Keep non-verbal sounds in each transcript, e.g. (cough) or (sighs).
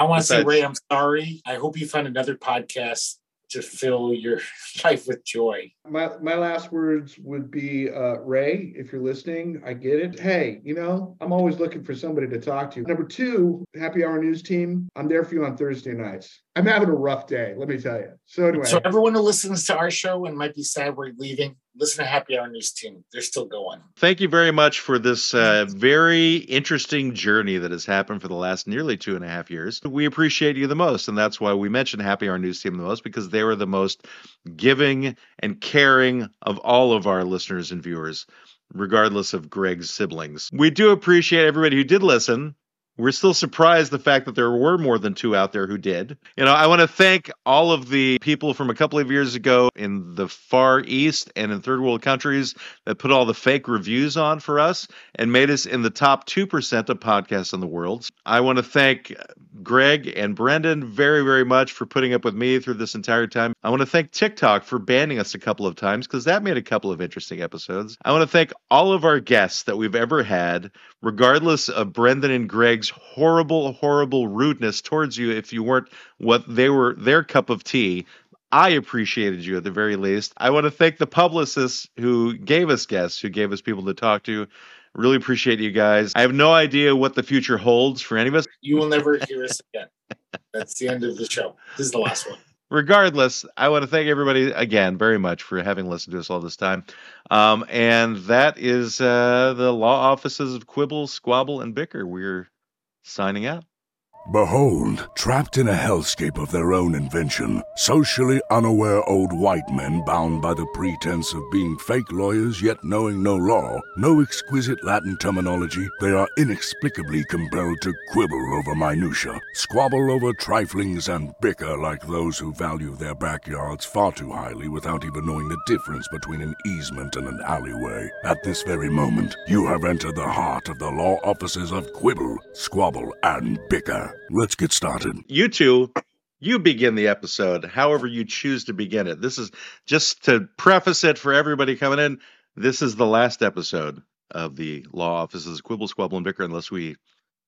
I want to say, Ray, I'm sorry. I hope you find another podcast to fill your (laughs) life with joy. My my last words would be uh, Ray, if you're listening, I get it. Hey, you know, I'm always looking for somebody to talk to. Number two, Happy Hour News Team, I'm there for you on Thursday nights. I'm having a rough day, let me tell you. So anyway, so everyone who listens to our show and might be sad we're leaving, listen to Happy Hour News Team. They're still going. Thank you very much for this uh, very interesting journey that has happened for the last nearly two and a half years. We appreciate you the most, and that's why we mention Happy Hour News Team the most because they were the most giving and caring of all of our listeners and viewers, regardless of Greg's siblings. We do appreciate everybody who did listen. We're still surprised the fact that there were more than two out there who did. You know, I want to thank all of the people from a couple of years ago in the Far East and in third world countries that put all the fake reviews on for us and made us in the top 2% of podcasts in the world. I want to thank Greg and Brendan very, very much for putting up with me through this entire time. I want to thank TikTok for banning us a couple of times because that made a couple of interesting episodes. I want to thank all of our guests that we've ever had, regardless of Brendan and Greg's horrible, horrible rudeness towards you if you weren't what they were their cup of tea. I appreciated you at the very least. I want to thank the publicists who gave us guests, who gave us people to talk to. Really appreciate you guys. I have no idea what the future holds for any of us. You will never hear us again. That's the end of the show. This is the last one. Regardless, I want to thank everybody again very much for having listened to us all this time. Um, and that is uh, the law offices of Quibble, Squabble, and Bicker. We're signing out. Behold, trapped in a hellscape of their own invention, socially unaware old white men bound by the pretense of being fake lawyers yet knowing no law, no exquisite Latin terminology, they are inexplicably compelled to quibble over minutia, squabble over triflings, and bicker like those who value their backyards far too highly without even knowing the difference between an easement and an alleyway. At this very moment, you have entered the heart of the law offices of Quibble, Squabble, and Bicker. Let's get started. You two, you begin the episode however you choose to begin it. This is just to preface it for everybody coming in. This is the last episode of the Law Offices Quibble, Squabble, and Bicker, unless we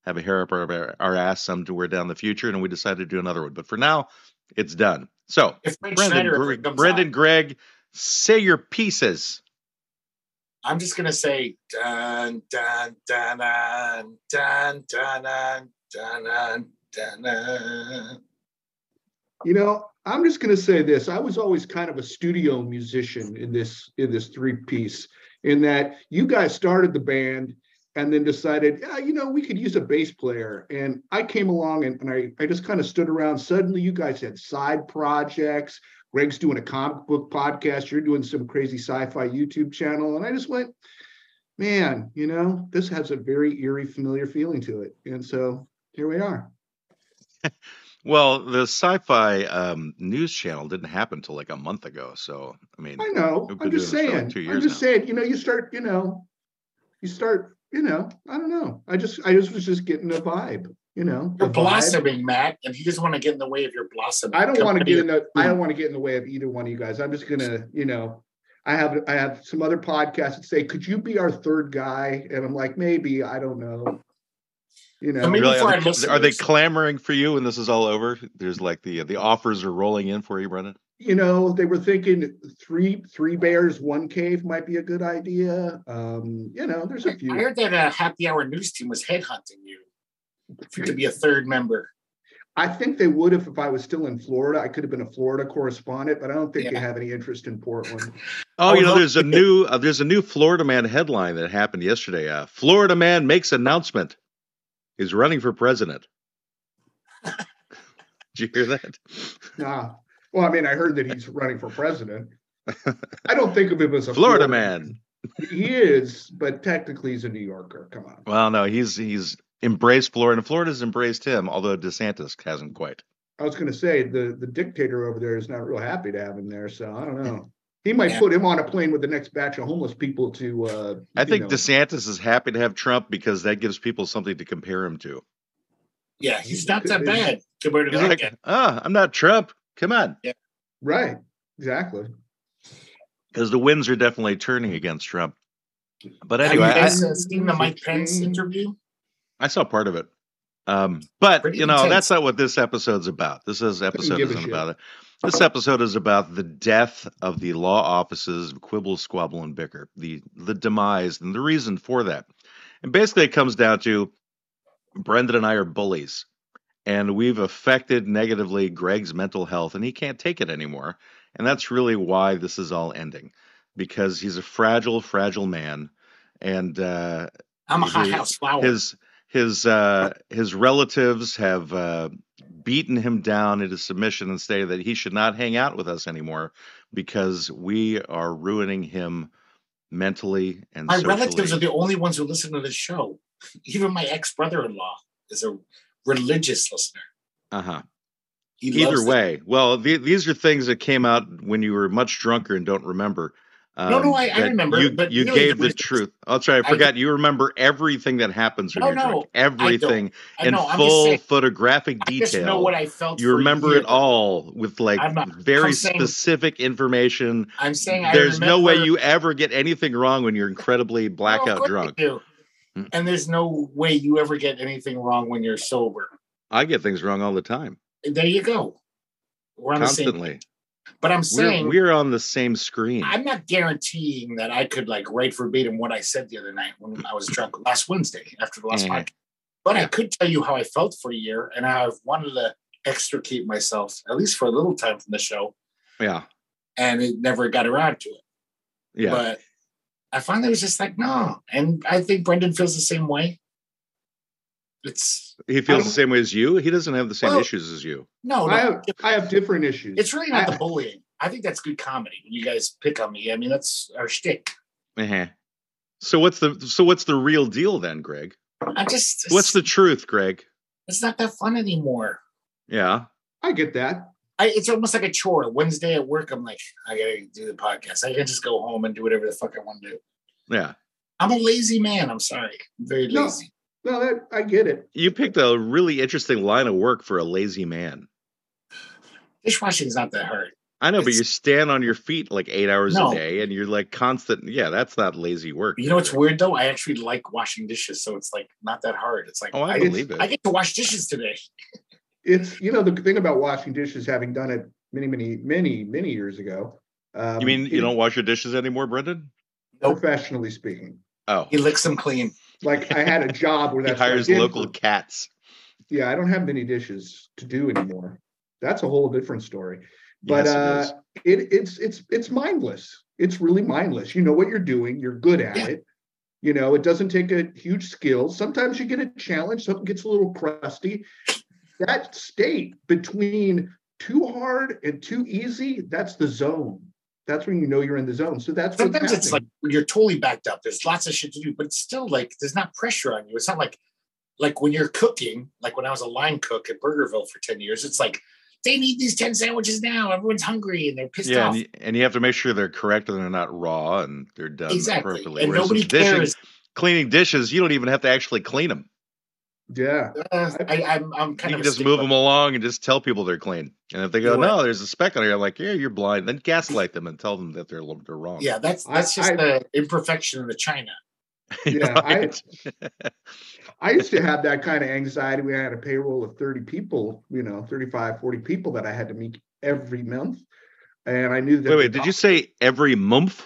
have a hair up our, our ass somewhere down the future and we decide to do another one. But for now, it's done. So, Brendan, Brendan. Greg, say your pieces. I'm just gonna say dun dun dun dun dun dun dun you know, I'm just going to say this. I was always kind of a studio musician in this in this three piece. In that you guys started the band and then decided, yeah, you know, we could use a bass player. And I came along and, and I, I just kind of stood around. Suddenly, you guys had side projects. Greg's doing a comic book podcast. You're doing some crazy sci-fi YouTube channel, and I just went, man, you know, this has a very eerie, familiar feeling to it. And so here we are. (laughs) well, the sci-fi um, news channel didn't happen until like a month ago. So I mean, I know. I'm just saying. Like I'm just now. saying. You know, you start. You know, you start. You know, I don't know. I just, I just was just getting a vibe. You know, you're blossoming, Matt, and he doesn't want to get in the way of your blossoming. I don't want to get in the. I don't want to get in the way of either one of you guys. I'm just gonna, you know, I have I have some other podcasts that say, "Could you be our third guy?" And I'm like, maybe. I don't know. You know, really, are, they, are, they, clamoring for you when this is all over? There's like the the offers are rolling in for you, Brendan. You know, they were thinking three three bears, one cave might be a good idea. Um, you know, there's a few. I heard that a happy hour news team was headhunting you to be a third member. I think they would have if I was still in Florida. I could have been a Florida correspondent, but I don't think yeah. they have any interest in Portland. Oh, you know, there's a new uh, there's a new Florida man headline that happened yesterday. Uh, Florida man makes announcement is running for president. (laughs) Did you hear that? Nah. Well, I mean, I heard that he's running for president. (laughs) I don't think of him as a Florida, Florida man. he is, but technically he's a New Yorker. Come on. Well, no, he's he's embraced Florida, and Florida's embraced him, although DeSantis hasn't quite. I was going to say the the dictator over there is not real happy to have him there, so I don't know. He might put him on a plane with the next batch of homeless people to. Uh, I think know. DeSantis is happy to have Trump because that gives people something to compare him to. Yeah, he's not that bad compared to he's that like, guy. Ah, oh, I'm not Trump. Come on. Yeah. Right. Exactly. Because the winds are definitely turning against Trump. But anyway, have you guys I, seen the Mike Pence interview? I saw part of it. Um, but Pretty you know, intense. that's not what this episode's about. This is episode isn't about it. This episode is about the death of the law offices of Quibble, Squabble, and Bicker, the the demise and the reason for that. And basically, it comes down to Brendan and I are bullies, and we've affected negatively Greg's mental health, and he can't take it anymore. And that's really why this is all ending, because he's a fragile, fragile man, and uh, I'm a hot his- house flower. his his uh his relatives have uh beaten him down into submission and say that he should not hang out with us anymore because we are ruining him mentally and my socially. relatives are the only ones who listen to this show. Even my ex brother in law is a religious listener. uh-huh He either way well the, these are things that came out when you were much drunker and don't remember um, No, no, I- I remember, you, but you really gave the truth oh sorry i I- forgot you remember everything that happens when No, you're drunk everything I in just full saying. photographic I just know detail what I felt. you remember it all with like not- very I'm saying- specific information. I'm saying I There's no way you ever get anything wrong when you're incredibly blackout I drunk. Hmm. And there's no way you ever get anything wrong when you're sober. I get things wrong all the time, There you go. We're on the same. constantly. But I'm We're, saying we're on the same screen. I'm not guaranteeing that I could like write verbatim what I said the other night when I was drunk last Wednesday after the last Mhm. podcast. But I could tell you how I felt for a year and how I've wanted to extricate myself, at least for a little time from the show, yeah, and it never got around to it. yeah. But I finally was just like, no. And I think Brendan feels the same way. It's he feels the same way as you. He doesn't have the same Well, issues as you. no, no. I have I have different issues. it's really not I- the bullying. I think that's good comedy when you guys pick on me. I mean, that's our shtick. Uh-huh. So what's the so what's the real deal then, Greg? I just What's the truth, Greg? it's not that fun anymore. Yeah. I get that. I, it's almost like a chore. Wednesday at work, I'm like, I gotta do the podcast. I can just go home and do whatever the fuck I want to do. Yeah. I'm a lazy man. I'm sorry. I'm very lazy. No, that I get it. You picked a really interesting line of work for a lazy man. Dishwashing is not that hard. I know, but you stand on your feet like eight hours No. a day and you're like constant. Yeah, that's not lazy work. You know what's weird though? I actually like washing dishes, so it's like not that hard. It's like Oh, I I, believe it. I get to wash dishes today. It's you know the thing about washing dishes, having done it many, many, many, many years ago. Um, you mean it- you don't wash your dishes anymore, Brendan? Nope. professionally speaking? Oh, He licks them clean. Like I had a job where he that's what I hires local for- cats. yeah, I don't have many dishes to do anymore. That's a whole different story. But Yes, it uh, is. it, it's it's it's mindless. It's really mindless. You know what you're doing. You're good at Yeah. it. You know, it doesn't take a huge skill. Sometimes you get a challenge. Something gets a little crusty. That state between too hard and too easy, that's the zone. That's when you know you're in the zone. So that's what's Sometimes it's like happening. you're totally backed up. There's lots of shit to do, but it's still like there's not pressure on you. It's not like like when you're cooking, like when I was a line cook at Burgerville for 10 years, it's like they need these 10 sandwiches now. Everyone's hungry and they're pissed Yeah, off. and you, and you have to make sure they're correct and they're not raw and they're done exactly. appropriately. And Whereas nobody with dishing- cares. cleaning dishes, you don't even have to actually clean them. Yeah. Uh, I, I'm, I'm kind You of can just move them along and just tell people they're clean. And if they go, right. no, there's a speck on here, I'm like, yeah, you're blind. Then gaslight them and tell them that they're they're wrong. Yeah, that's I- that's just I- the imperfection of the China. (laughs) Yeah, I- Right. (laughs) I used to have that kind of anxiety. We had a payroll of 30 people, you know, 35, 40 people that I had to meet every month. And I knew that. wait, wait, the did you say every month?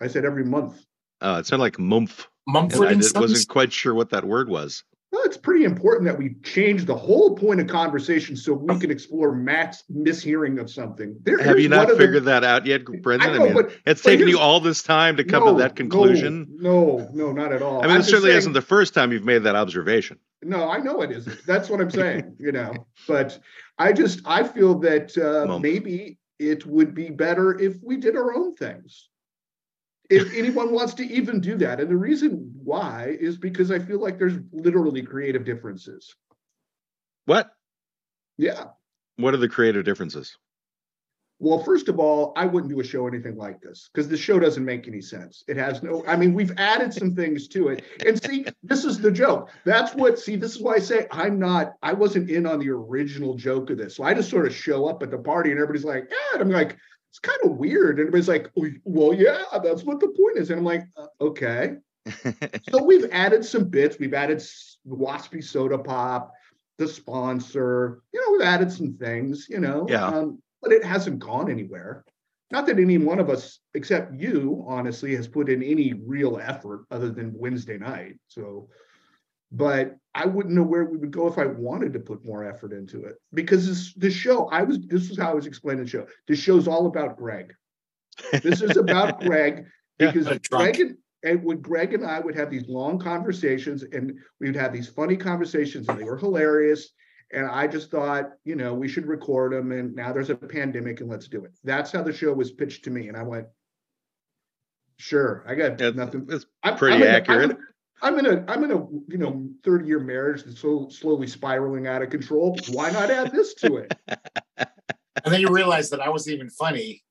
I said every month. Uh, it sounded like mumph. And Mumford I did, wasn't quite sure what that word was. It's pretty important that we change the whole point of conversation so we can explore Matt's mishearing of something. There, Have you not of the- figured that out yet, Brendan? I know, but it's but taken you all this time to come no, to that conclusion. No, no, no, not at all. I mean, I'm it certainly saying- isn't the first time you've made that observation. No, I know it isn't. That's what I'm (laughs) saying, you know. But I just I feel that uh, maybe it would be better if we did our own things. If anyone wants to even do that. And the reason why is because I feel like there's literally creative differences. What? Yeah. What are the creative differences? Well, first of all, I wouldn't do a show anything like this because the show doesn't make any sense. It has no, I mean, we've added some things to it. And see, this is the joke. That's what, see, this is why I say I'm not, I wasn't in on the original joke of this. So I just sort of show up at the party and everybody's like, yeah. And I'm like, it's kind of weird. And everybody's like, "Oh, well, yeah, that's what the point is. And I'm like, uh, okay. (laughs) So we've added some bits. We've added waspy soda pop. the sponsor. You know, we've added some things. You know, Yeah. um, but it hasn't gone anywhere. Not that any one of us, except you, honestly, has put in any real effort other than Wednesday night. So, but I wouldn't know where we would go if I wanted to put more effort into it because this the show. I was this was how I was explaining the show. This show's all about Greg. This is about (laughs) Greg because drunk. Greg and, and when Greg and I would have these long conversations and we would have these funny conversations and they were hilarious. And I just thought, you know, we should record them. And now there's a pandemic and let's do it. That's how the show was pitched to me. And I went, sure, I got Yeah, nothing. It's I'm, pretty I'm a- accurate. I'm in a, I'm in a, you know, 30 year marriage that's so slowly spiraling out of control. Why not add this to it? (laughs) And then you realize that I wasn't even funny.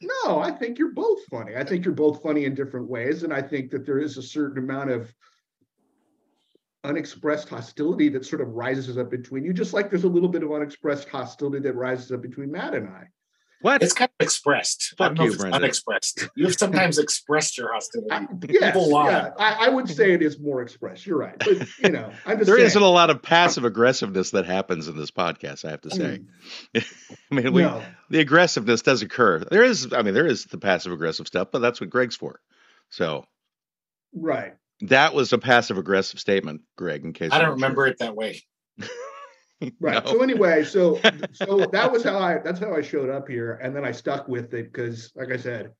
No, I think you're both funny. I think you're both funny in different ways. And I think that there is a certain amount of unexpressed hostility that sort of rises up between you, just like there's a little bit of unexpressed hostility that rises up between Matt and I. what? It's kind of expressed. I Fuck you, Brendan. unexpressed. You've sometimes (laughs) expressed your hostility. I, yes, People lie. yeah, I, I would say it is more expressed. You're right. But, you know, I'm just (laughs) There saying. isn't a lot of passive aggressiveness that happens in this podcast, I have to say. Mm, (laughs) I mean, we, no, the aggressiveness does occur. There is, I mean, there is the passive aggressive stuff, but that's what Greg's for. So right. that was a passive aggressive statement, Greg. In case I don't weren't remember it that way. (laughs) Right. No. So anyway, so (laughs) so that was how I that's how I showed up here, and then I stuck with it because, like I said,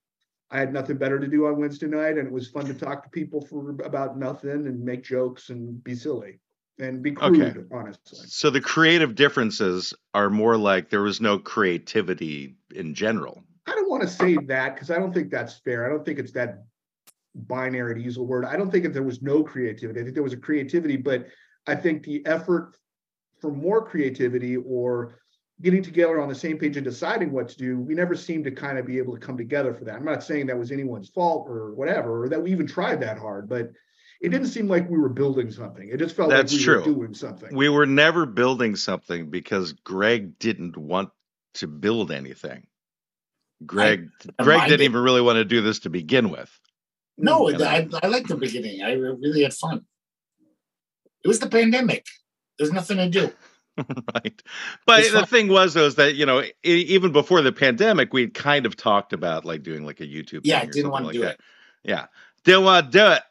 I had nothing better to do on Wednesday night, and it was fun to talk to people for about nothing and make jokes and be silly and be crude, Okay. honestly. So the creative differences are more like there was no creativity in general. I don't want to say that because I don't think that's fair. I don't think it's that binary to use a word. I don't think that there was no creativity. I think there was a creativity, but I think the effort for more creativity or getting together on the same page and deciding what to do, we never seemed to kind of be able to come together for that. I'm not saying that was anyone's fault or whatever, or that we even tried that hard, but it didn't seem like we were building something. It just felt That's like we true. were doing something. We were never building something because Greg didn't want to build anything. Greg Greg didn't even really want to do this to begin with. No, You. I, I liked the beginning. I really had fun. It was the pandemic. There's nothing to do. (laughs) right. But It's the fun. thing was, though, is that you know, even before the pandemic, we kind of talked about like doing like a YouTube. Yeah, I didn't want to like do that. it. Yeah, didn't want to do it.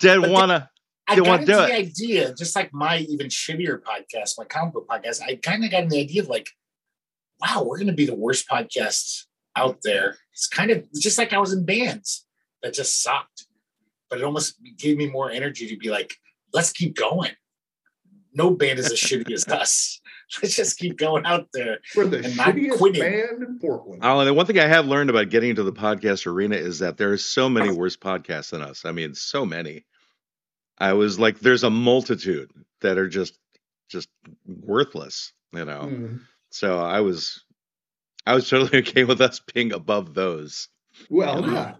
Didn't want to. I got into do the it. idea, just like my even shittier podcast, my comic book podcast. I kind of got the idea of like, wow, we're going to be the worst podcasts out there. It's kind of just like I was in bands that just sucked, but it almost gave me more energy to be like, let's keep going. No band is as shitty as us. (laughs) Let's just keep going out there. We're the and not quitting. band in Portland. Alan, the one thing I have learned about getting into the podcast arena is that there are so many worse podcasts than us. I mean, so many. I was like, there's a multitude that are just, just worthless. You know. Mm. So I was, I was totally (laughs) okay with us being above those. Well, Yeah. yeah.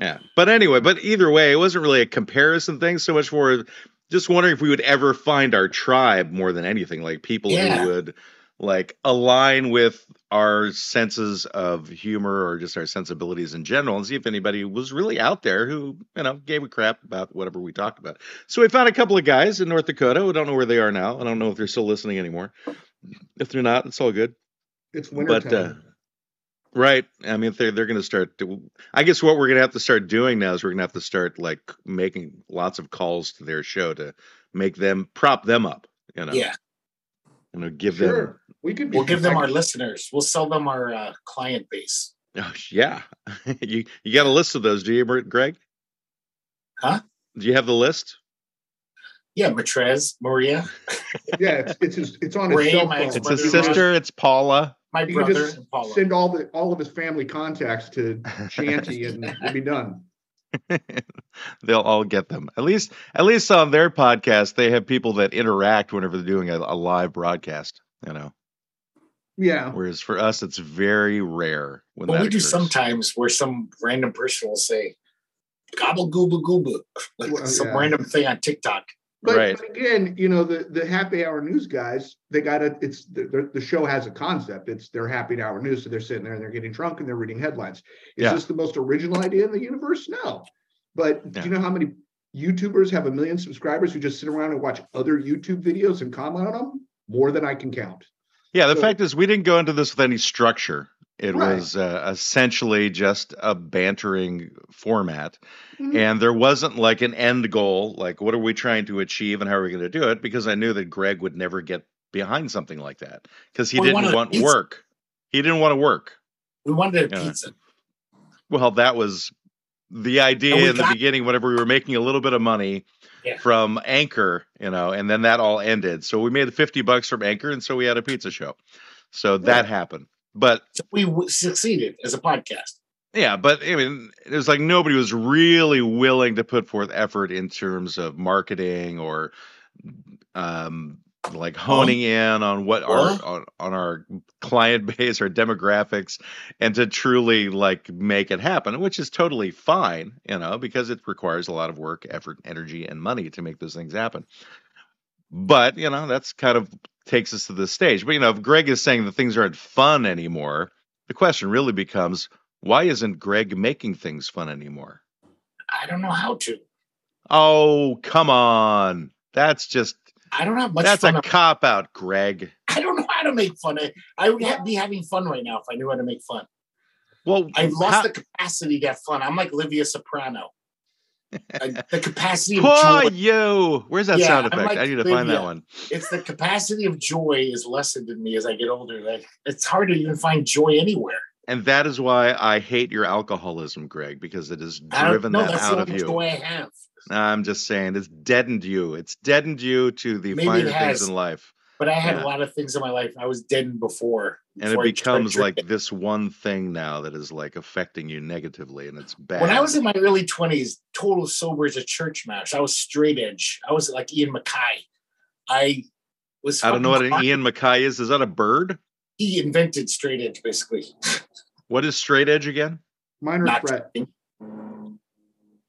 Yeah. But anyway, but either way, it wasn't really a comparison thing so much more just wondering if we would ever find our tribe more than anything, like people Yeah. who would like align with our senses of humor or just our sensibilities in general and see if anybody was really out there who, you know, gave a crap about whatever we talked about. So we found a couple of guys in North Dakota who don't know where they are now. I don't know if they're still listening anymore. If they're not, it's all good. It's winter But uh, right, I mean, they're they're going to start. Do, I guess what we're going to have to start doing now is we're going to have to start like making lots of calls to their show to make them prop them up. You know, Yeah. you know, give them. We could. We'll give them our listeners. We'll sell them our uh, client base. (laughs) Oh, yeah, (laughs) you you got a list of those, do you, Greg? Huh? Do you have the list? Yeah, Matrez, Maria, (laughs) Yeah, it's it's his, it's on his Ray, cell phone. It's Brother his sister. It's Paula. My He could just send all the all of his family contacts to (laughs) Shanty and it'll be done. (laughs) They'll all get them. At least, at least on their podcast, they have people that interact whenever they're doing a, a live broadcast. You know. Yeah. Whereas for us, it's very rare when But that we do sometimes where some random person will say, gobble gooba gooba, (laughs) like Well, some yeah. random thing on TikTok. But, Right. but again, you know, the the happy hour news guys, they got it. It's the, the, the show has a concept. It's their happy hour news. So they're sitting there and they're getting drunk and they're reading headlines. Is Yeah. this the most original idea in the universe? No. But Yeah. do you know how many YouTubers have a million subscribers who just sit around and watch other YouTube videos and comment on them, more than I can count. Yeah, the So- fact is, we didn't go into this with any structure. It Right. was uh, essentially just a bantering format. Mhm. And there wasn't like an end goal, like what are we trying to achieve and how are we going to do it? Because I knew that Greg would never get behind something like that because he we didn't want work. He didn't want to work. We wanted a Yeah. pizza. Well, that was the idea in the beginning whenever we were making a little bit of money Yeah. from Anchor, you know, and then that all ended. So we made 50 bucks from Anchor and so we had a pizza show. So that happened. But So we w- succeeded as a podcast. yeah, but I mean, it was like nobody was really willing to put forth effort in terms of marketing or um like honing in on what our on, on our client (laughs) base our demographics and to truly like make it happen which is totally fine you know because it requires a lot of work effort energy and money to make those things happen but you know that's kind of takes us to this stage but you know if greg is saying that things aren't fun anymore the question really becomes why isn't greg making things fun anymore I don't know how to. oh come on that's just I don't have much that's a cop out greg I don't know how to make fun. I, I would be having fun right now if I knew how to make fun. well I've lost how- the capacity to have fun. I'm like Livia Soprano. The capacity of Poor joy. you. Where's that Yeah, sound effect? like I need to find that one. It's the capacity of joy is lessened in me as I get older. Like it's hard to even find joy anywhere. And that is why I hate your alcoholism, Greg, because it has driven know. that That's out the of you. joy I have. I'm just saying, it's deadened you. It's deadened you to the Maybe finer things in life. But I had Yeah. a lot of things in my life. I was dead before. And it before I becomes like drinking. this one thing now that is like affecting you negatively, and it's bad. when I was in my early 20s, total sober as a church mouse. I was straight edge. I was like Ian MacKaye. I was. I don't know what an. Ian MacKaye is. Is that a bird? He invented straight edge, basically. (laughs) What is straight edge again? Minor Not threat. drinking.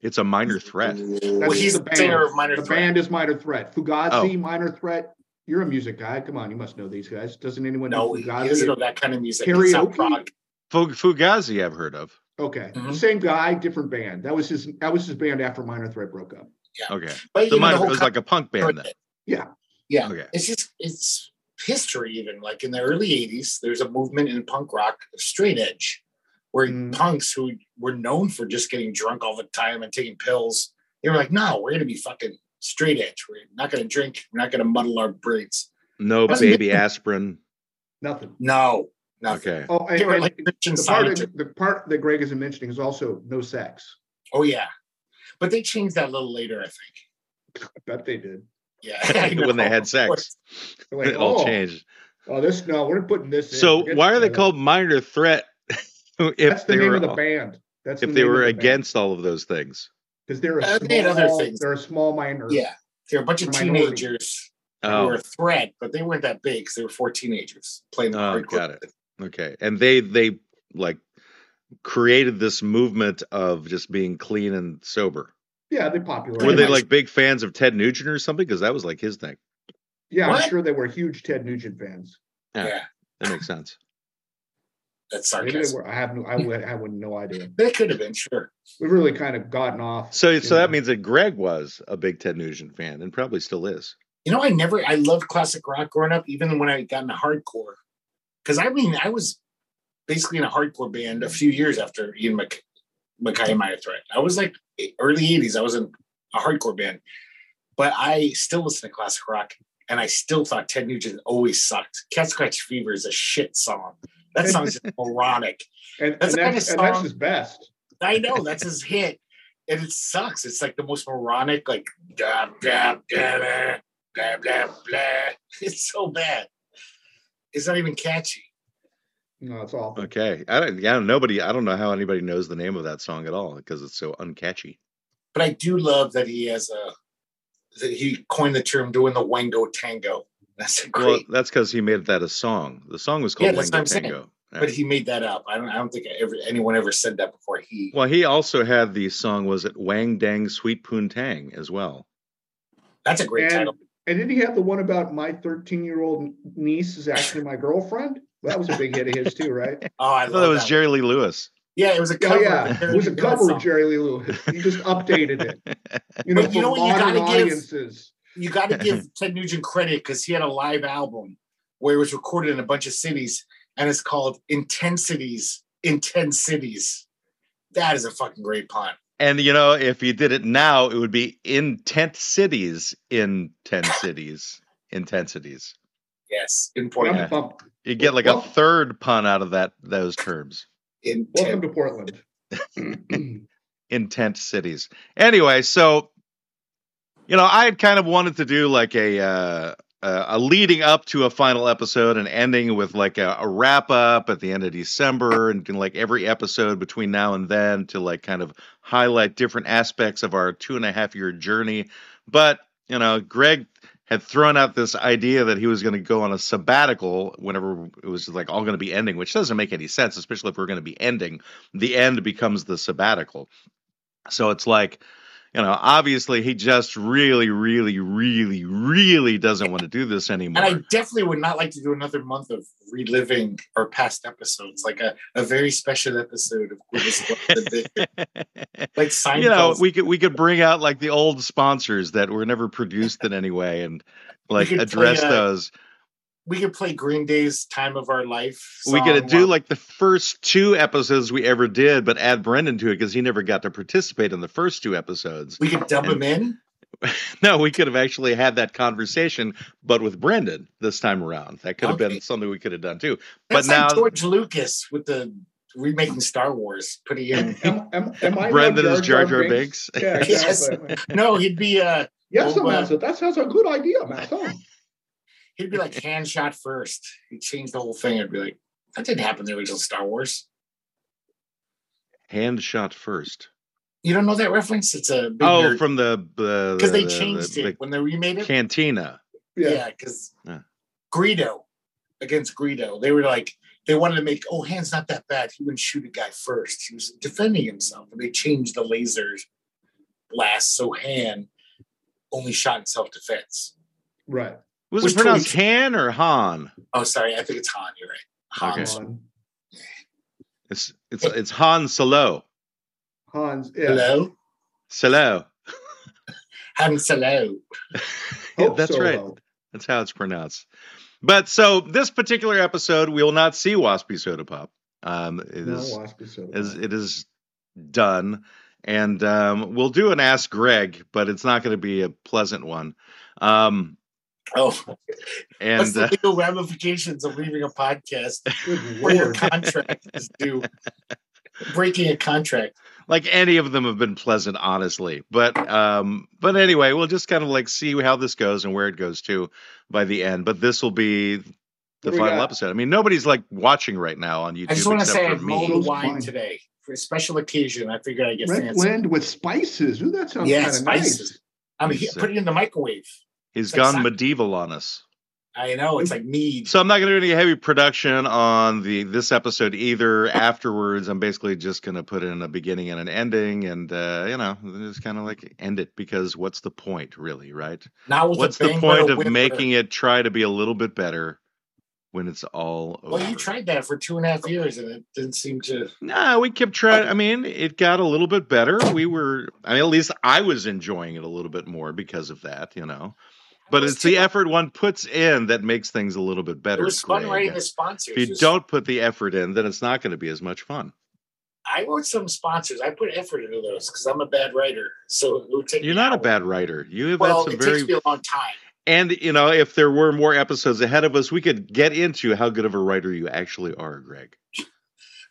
It's a minor threat. Well, That's he's the the band. singer of Minor The Threat. band is Minor Threat. Fugazi, Oh. Minor Threat. You're a music guy. Come on, you must know these guys. Doesn't anyone No, know Fugazi? doesn't know that kind of music. It's not Karaoke? prog. Fugazi, I've heard of. Okay, Mhm. same guy, different band. That was his. That was his band after Minor Threat broke up. Yeah. Okay. But The you minor, the it was like a punk band then. Yeah. Yeah. Okay. It's just it's history even. Like in the early 80s, there's a movement in punk rock, straight edge, where Mm. punks who were known for just getting drunk all the time and taking pills, they were like, no, we're gonna be fucking straight edge. We're not gonna drink, we're not gonna muddle our brains. No Wasn't baby it- aspirin. Nothing. No, nothing. Okay. Oh, and, They were and like Christian the part of, the part that Greg isn't mentioning is also no sex. Oh yeah. But they changed that a little later, I think. I bet they did. Yeah. (laughs) When (laughs) they had sex. like, It all oh, changed. oh, this no, we're putting this. So Forget why are they that. called minor threat (laughs) if That's the they name were of the band. That's if the they were of the band. against all of those things? Because they're Uh, they had other things. they're a small minor. Yeah. They're a bunch of Minority. teenagers who were Oh, a threat, but they weren't that big because they were four teenagers playing the Oh, hardcore. got it. okay. And they they like created this movement of just being clean and sober. yeah, they popular. Were they like big fans of Ted Nugent or something? Because that was like his thing. Yeah, What? I'm sure they were huge Ted Nugent fans. Yeah. Yeah, That makes sense. That's Maybe they sarcasm. were. I have no. I would. I would no idea. (laughs) They could have been, sure. We've really kind of gotten off. So so Yeah. that means that Greg was a big Ted Nugent fan and probably still is. You know, I never, I loved classic rock growing up, even when I got into hardcore. Because I mean, I was basically in a hardcore band a few years after Ian Mc, MacKaye and Minor Threat. I was like early 80s, I was in a hardcore band. But I still listen to classic rock, and I still thought Ted Nugent always sucked. Cat Scratch Fever is a shit song. That song's just moronic. And, and, That's that's, kind of and that's his best. I know that's his hit, and it sucks. It's like the most moronic, like blah blah blah blah blah blah. blah. It's so bad. It's not even catchy. No, it's awful. Okay. I don't yeah, nobody I don't know how anybody knows the name of that song at all because it's so uncatchy. But I do love that he has a that he coined the term doing the wango tango. That's a Well, that's because he made that a song. The song was called that's what Wango Tango. Yeah. but he made that up. I don't. I don't think ever anyone ever said that before. He. Well, he also had the song was it Wang Dang Sweet Poon Tang as well. That's a great And, title. and did he have the one about my 13 year old niece is actually my girlfriend? That was a big hit of his too, right? (laughs) Oh, I I thought it was that. Jerry Lee Lewis. Yeah, it was a Oh cover. yeah, of it was a Jerry Lee cover Lewis of Jerry Lee Lewis. He just updated it. (laughs) You know, But you for know what you modern gotta give- audiences. You got to (laughs) give Ted Nugent credit because he had a live album where it was recorded in a bunch of cities, and it's called Intensities in Ten Cities. That is a fucking great pun. And you know, if you did it now, it would be intent cities in 10 cities. Intensities. Yes, important. Bum, bum. You get like a third pun out of that those terms. In Welcome to Portland. (clears throat) intent cities. Anyway, so you know, I had kind of wanted to do like a uh, a leading up to a final episode and ending with like a, a wrap up at the end of December and like every episode between now and then to like kind of highlight different aspects of our two and a half year journey. But you know, Greg had thrown out this idea that he was going to go on a sabbatical whenever it was like all going to be ending, which doesn't make any sense, especially if we're going to be ending. The end becomes the sabbatical. So it's like, you know, obviously he just really, really, really, really doesn't want to do this anymore. And I definitely would not like to do another month of reliving our past episodes, like a, a very special episode of (laughs) like Seinfeld. you know, we could we could bring out like the old sponsors that were never produced in any way and like address play, uh, those. We could play Green Day's "Time of Our Life." We could do like the first two episodes we ever did, but add Brendan to it because he never got to participate in the first two episodes. we could dub and- him in. (laughs) No, we could have actually had that conversation, but with Brendan this time around. That could have Okay. been something we could have done too. That's but now like George Lucas with the remaking Star Wars, putting in. Am, am, am I now Brendan is Jar Jar Binks? Binks. Yeah, (laughs) Yes. no, he'd be uh Yes, Oh, uh, Master, that sounds a good idea, Master. He'd be like Han shot first. He'd change the whole thing. I'd be like, that didn't happen in the original Star Wars. Han shot first. You don't know that reference? It's a big Oh, from the the because they changed the- it when they remade it. cantina. Yeah. Yeah, because Yeah. Greedo against Greedo, they were like they wanted to make oh Han's not that bad. He wouldn't shoot a guy first. He was defending himself, and they changed the laser blast so Han only shot in self defense. Right. Was Which it pronounced totally- Han or Han? Oh, sorry, I think it's Han. You're right. Han. Okay. Han. It's it's it's Han Solo. Hans. Yeah. Hello, Solo. (laughs) Han Solo. (laughs) Yeah, Hope that's right. That's how it's pronounced. But so this particular episode, we will not see Waspy Soda Pop. Um, it No, is Waspy Soda. is it is done, and um, we'll do an Ask Greg, but it's not going to be a pleasant one. Um, Oh, what's and the uh, legal ramifications of leaving a podcast (laughs) where your lord. contract is due? Breaking a contract. like any of them have been pleasant, honestly. But um, but anyway, we'll just kind of like see how this goes and where it goes to by the end. But this will be the What final got? episode. I mean, nobody's like watching right now on YouTube I just want to say I for mulled me. wine fine. today for a special occasion. I figured I'd get Red fancy. blend with spices. Ooh, that sounds Yeah, kind of spices. nice. I'm He's, he- uh, put it in the microwave. He's It's like gone sci- medieval on us. I know it's like mead. So I'm not going to do any heavy production on the this episode either. Afterwards, I'm basically just going to put in a beginning and an ending, and uh, you know, just kind of like end it because what's the point, really, right? Now What's the point of making it try to be a little bit better when it's all over? Well, you tried that for two and a half years, and it didn't seem to. No, we kept trying. I mean, it got a little bit better. We were, I mean, at least I was enjoying it a little bit more because of that, you know. But it's the effort one puts in that makes things a little bit better. It was fun writing the sponsors. If you Just- don't put the effort in, then it's not going to be as much fun. I wrote some sponsors. I put effort into those because I'm a bad writer. So it would take. You're not a bad writer. You have Well, had it some very takes me a long time. and you know, if there were more episodes ahead of us, we could get into how good of a writer you actually are, Greg. (laughs)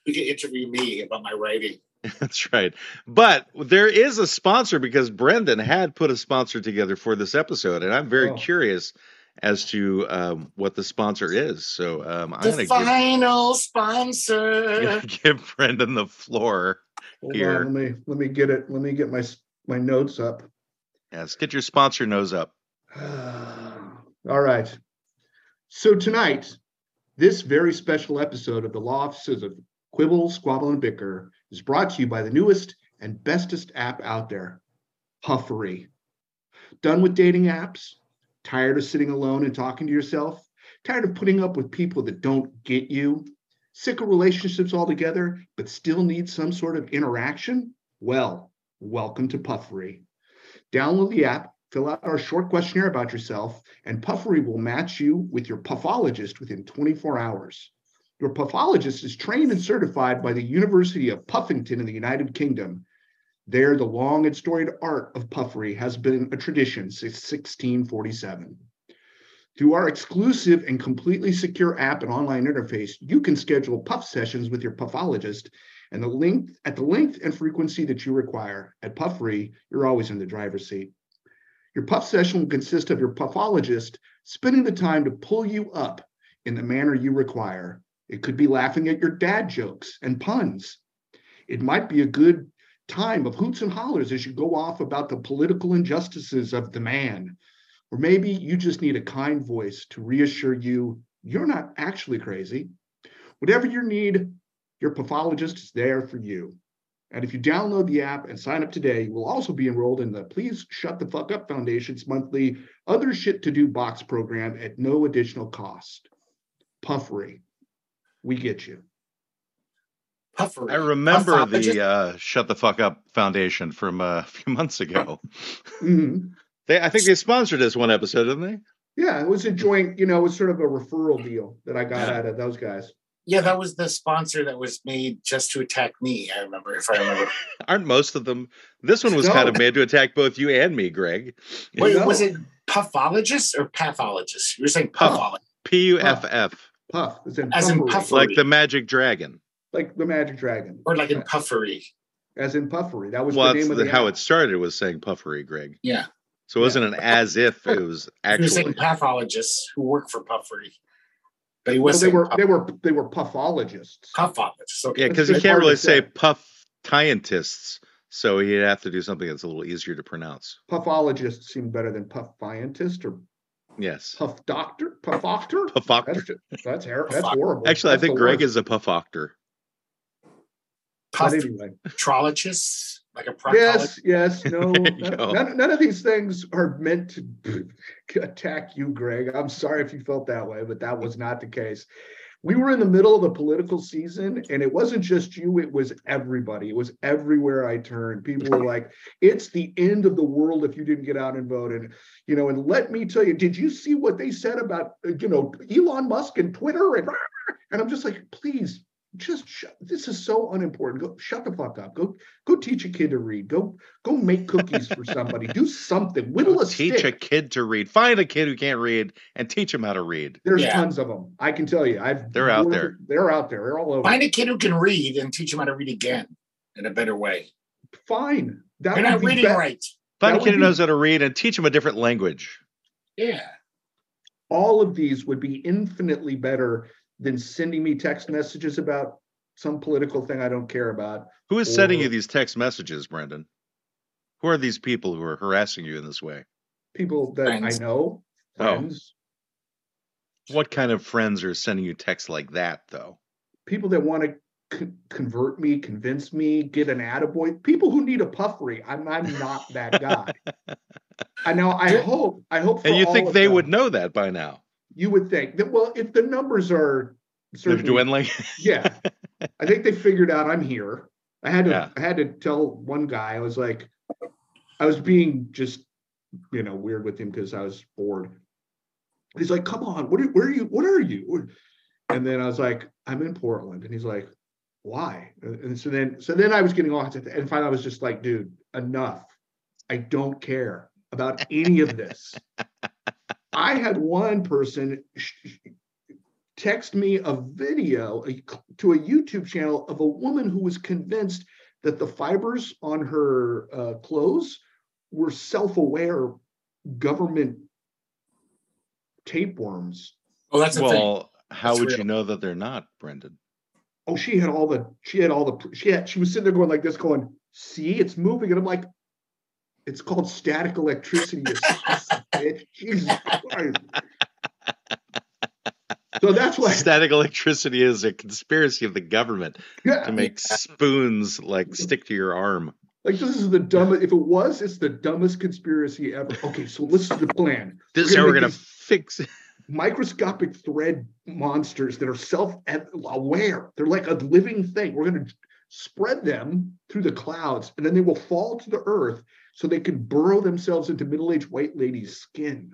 You can interview me about my writing. (laughs) That's right. But there is a sponsor because Brendan had put a sponsor together for this episode, and I'm very Oh. curious as to um, what the sponsor is. So um, I'm The going to final give, sponsor. (laughs) give Brendan the floor. Hold Here. on, let me let me get it. Let me get my my notes up. Yes, get your sponsor nose up. (sighs) All right. So tonight, this very special episode of the Law Offices of Quibble, Squabble, and Bicker is brought to you by the newest and bestest app out there, Puffery. Done with dating apps? Tired of sitting alone and talking to yourself? Tired of putting up with people that don't get you? Sick of relationships altogether, but still need some sort of interaction? Well, welcome to Puffery. Download the app, fill out our short questionnaire about yourself, and Puffery will match you with your puffologist within 24 hours. Your puffologist is trained and certified by the University of Puffington in the United Kingdom. There, the long and storied art of puffery has been a tradition since 1647. Through our exclusive and completely secure app and online interface, you can schedule puff sessions with your puffologist and the length at the length and frequency that you require. At Puffery, you're always in the driver's seat. Your puff session will consist of your puffologist spending the time to pull you up in the manner you require. It could be laughing at your dad jokes and puns. It might be a good time of hoots and hollers as you go off about the political injustices of the man. Or maybe you just need a kind voice to reassure you you're not actually crazy. Whatever your need, your pathologist is there for you. And if you download the app and sign up today, you will also be enrolled in the Please Shut the Fuck Up Foundation's monthly Other Shit to Do box program at no additional cost. Puffery we get you. Puffery. I remember the uh, Shut the Fuck Up Foundation from uh, (laughs) a few months ago. Mm-hmm. They, I think they sponsored us one episode, didn't they? Yeah, it was a joint, you know, it was sort of a referral deal that I got yeah. out of those guys. Yeah, that was the sponsor that was made just to attack me. I remember, if I remember. (laughs) Aren't most of them? This one was no. kind of made to attack both you and me, Greg. Wait, no. was it puffologist or pathologist? You were saying puffologist. P U F F. Puff. As in, As in puffery. Like the magic dragon. Like the magic dragon. Or like in puffery. As in puffery. That was well, the name of the how it started was saying puffery, Greg. Yeah. So it wasn't yeah. an as if it was (laughs) actually. saying pathologists who work for puffery. But he was well, they were puff- they were they were puffologists. Puffologists. Okay. Yeah, because you can't really say, say puff scientists. So he'd have to do something that's a little easier to pronounce. Puffologists seem better than puff scientist or Yes. Puff doctor? Puff doctor? Puff doctor. That's, that's, that's horrible. Actually, that's I think Greg worst. is a puff doctor. Puff anyway. Trologist, like a Yes, yes. No, (laughs) none, none, none, of these things are meant to (laughs) attack you, Greg. I'm sorry if you felt that way, but that was not the case we were in the middle of the political season and it wasn't just you it was everybody. It was everywhere i turned. People were like it's the end of the world if you didn't get out and vote. And you know and let me tell you did you see what they said about uh, you know elon musk and twitter? And and i'm just like please just shut, this is so unimportant. Go shut the fuck up. Go go teach a kid to read. Go go make cookies for somebody. Do something. Whittle a teach stick. a kid to read. Find a kid who can't read and teach him how to read. There's yeah. tons of them. I can tell you. I've they're out there. They're out there. They're all over. Find a kid who can read and teach him how to read again in a better way. Fine. That They're not reading right. Find that a kid who knows how to read and teach him a different language. Yeah. All of these would be infinitely better than sending me text messages about some political thing I don't care about. Who is or, sending you these text messages, Brendan? Who are these people who are harassing you in this way? People that friends. I know, oh. friends. Oh. What kind of friends are sending you texts like that, though? People that want to c- convert me, convince me, get an attaboy. People who need a puffery. I'm, I'm not that guy. (laughs) I know. I hope. I hope. and you think they them, would know that by now? You would think that. Well, if the numbers are they're dwindling. (laughs) yeah, I think they figured out I'm here. I had to yeah. I had to tell one guy I was like I was being just you know weird with him because I was bored. He's like, "Come on, what are, where are you? What are you?" And then I was like, "I'm in Portland," and he's like, "Why?" And so then so then I was getting off, and finally I was just like, "Dude, enough! I don't care about any of this." (laughs) I had one person text me a video to a YouTube channel of a woman who was convinced that the fibers on her uh, clothes were self-aware government tapeworms. Oh, that's well. How that's would real. you know that they're not, Brendan? Oh, she had all the she had all the she had she was sitting there going like this, going, "See, it's moving," and I'm like, "It's called static electricity." (laughs) Jesus (laughs) Christ. So that's why static electricity is a conspiracy of the government yeah. to make spoons like stick to your arm. Like this is the dumbest. If it was, it's the dumbest conspiracy ever. Okay, so listen to the plan. This is how we're gonna fix it. microscopic thread monsters that are self-aware. They're like a living thing. We're to spread them through the clouds, and then they will fall to the earth so they can burrow themselves into middle-aged white ladies' skin.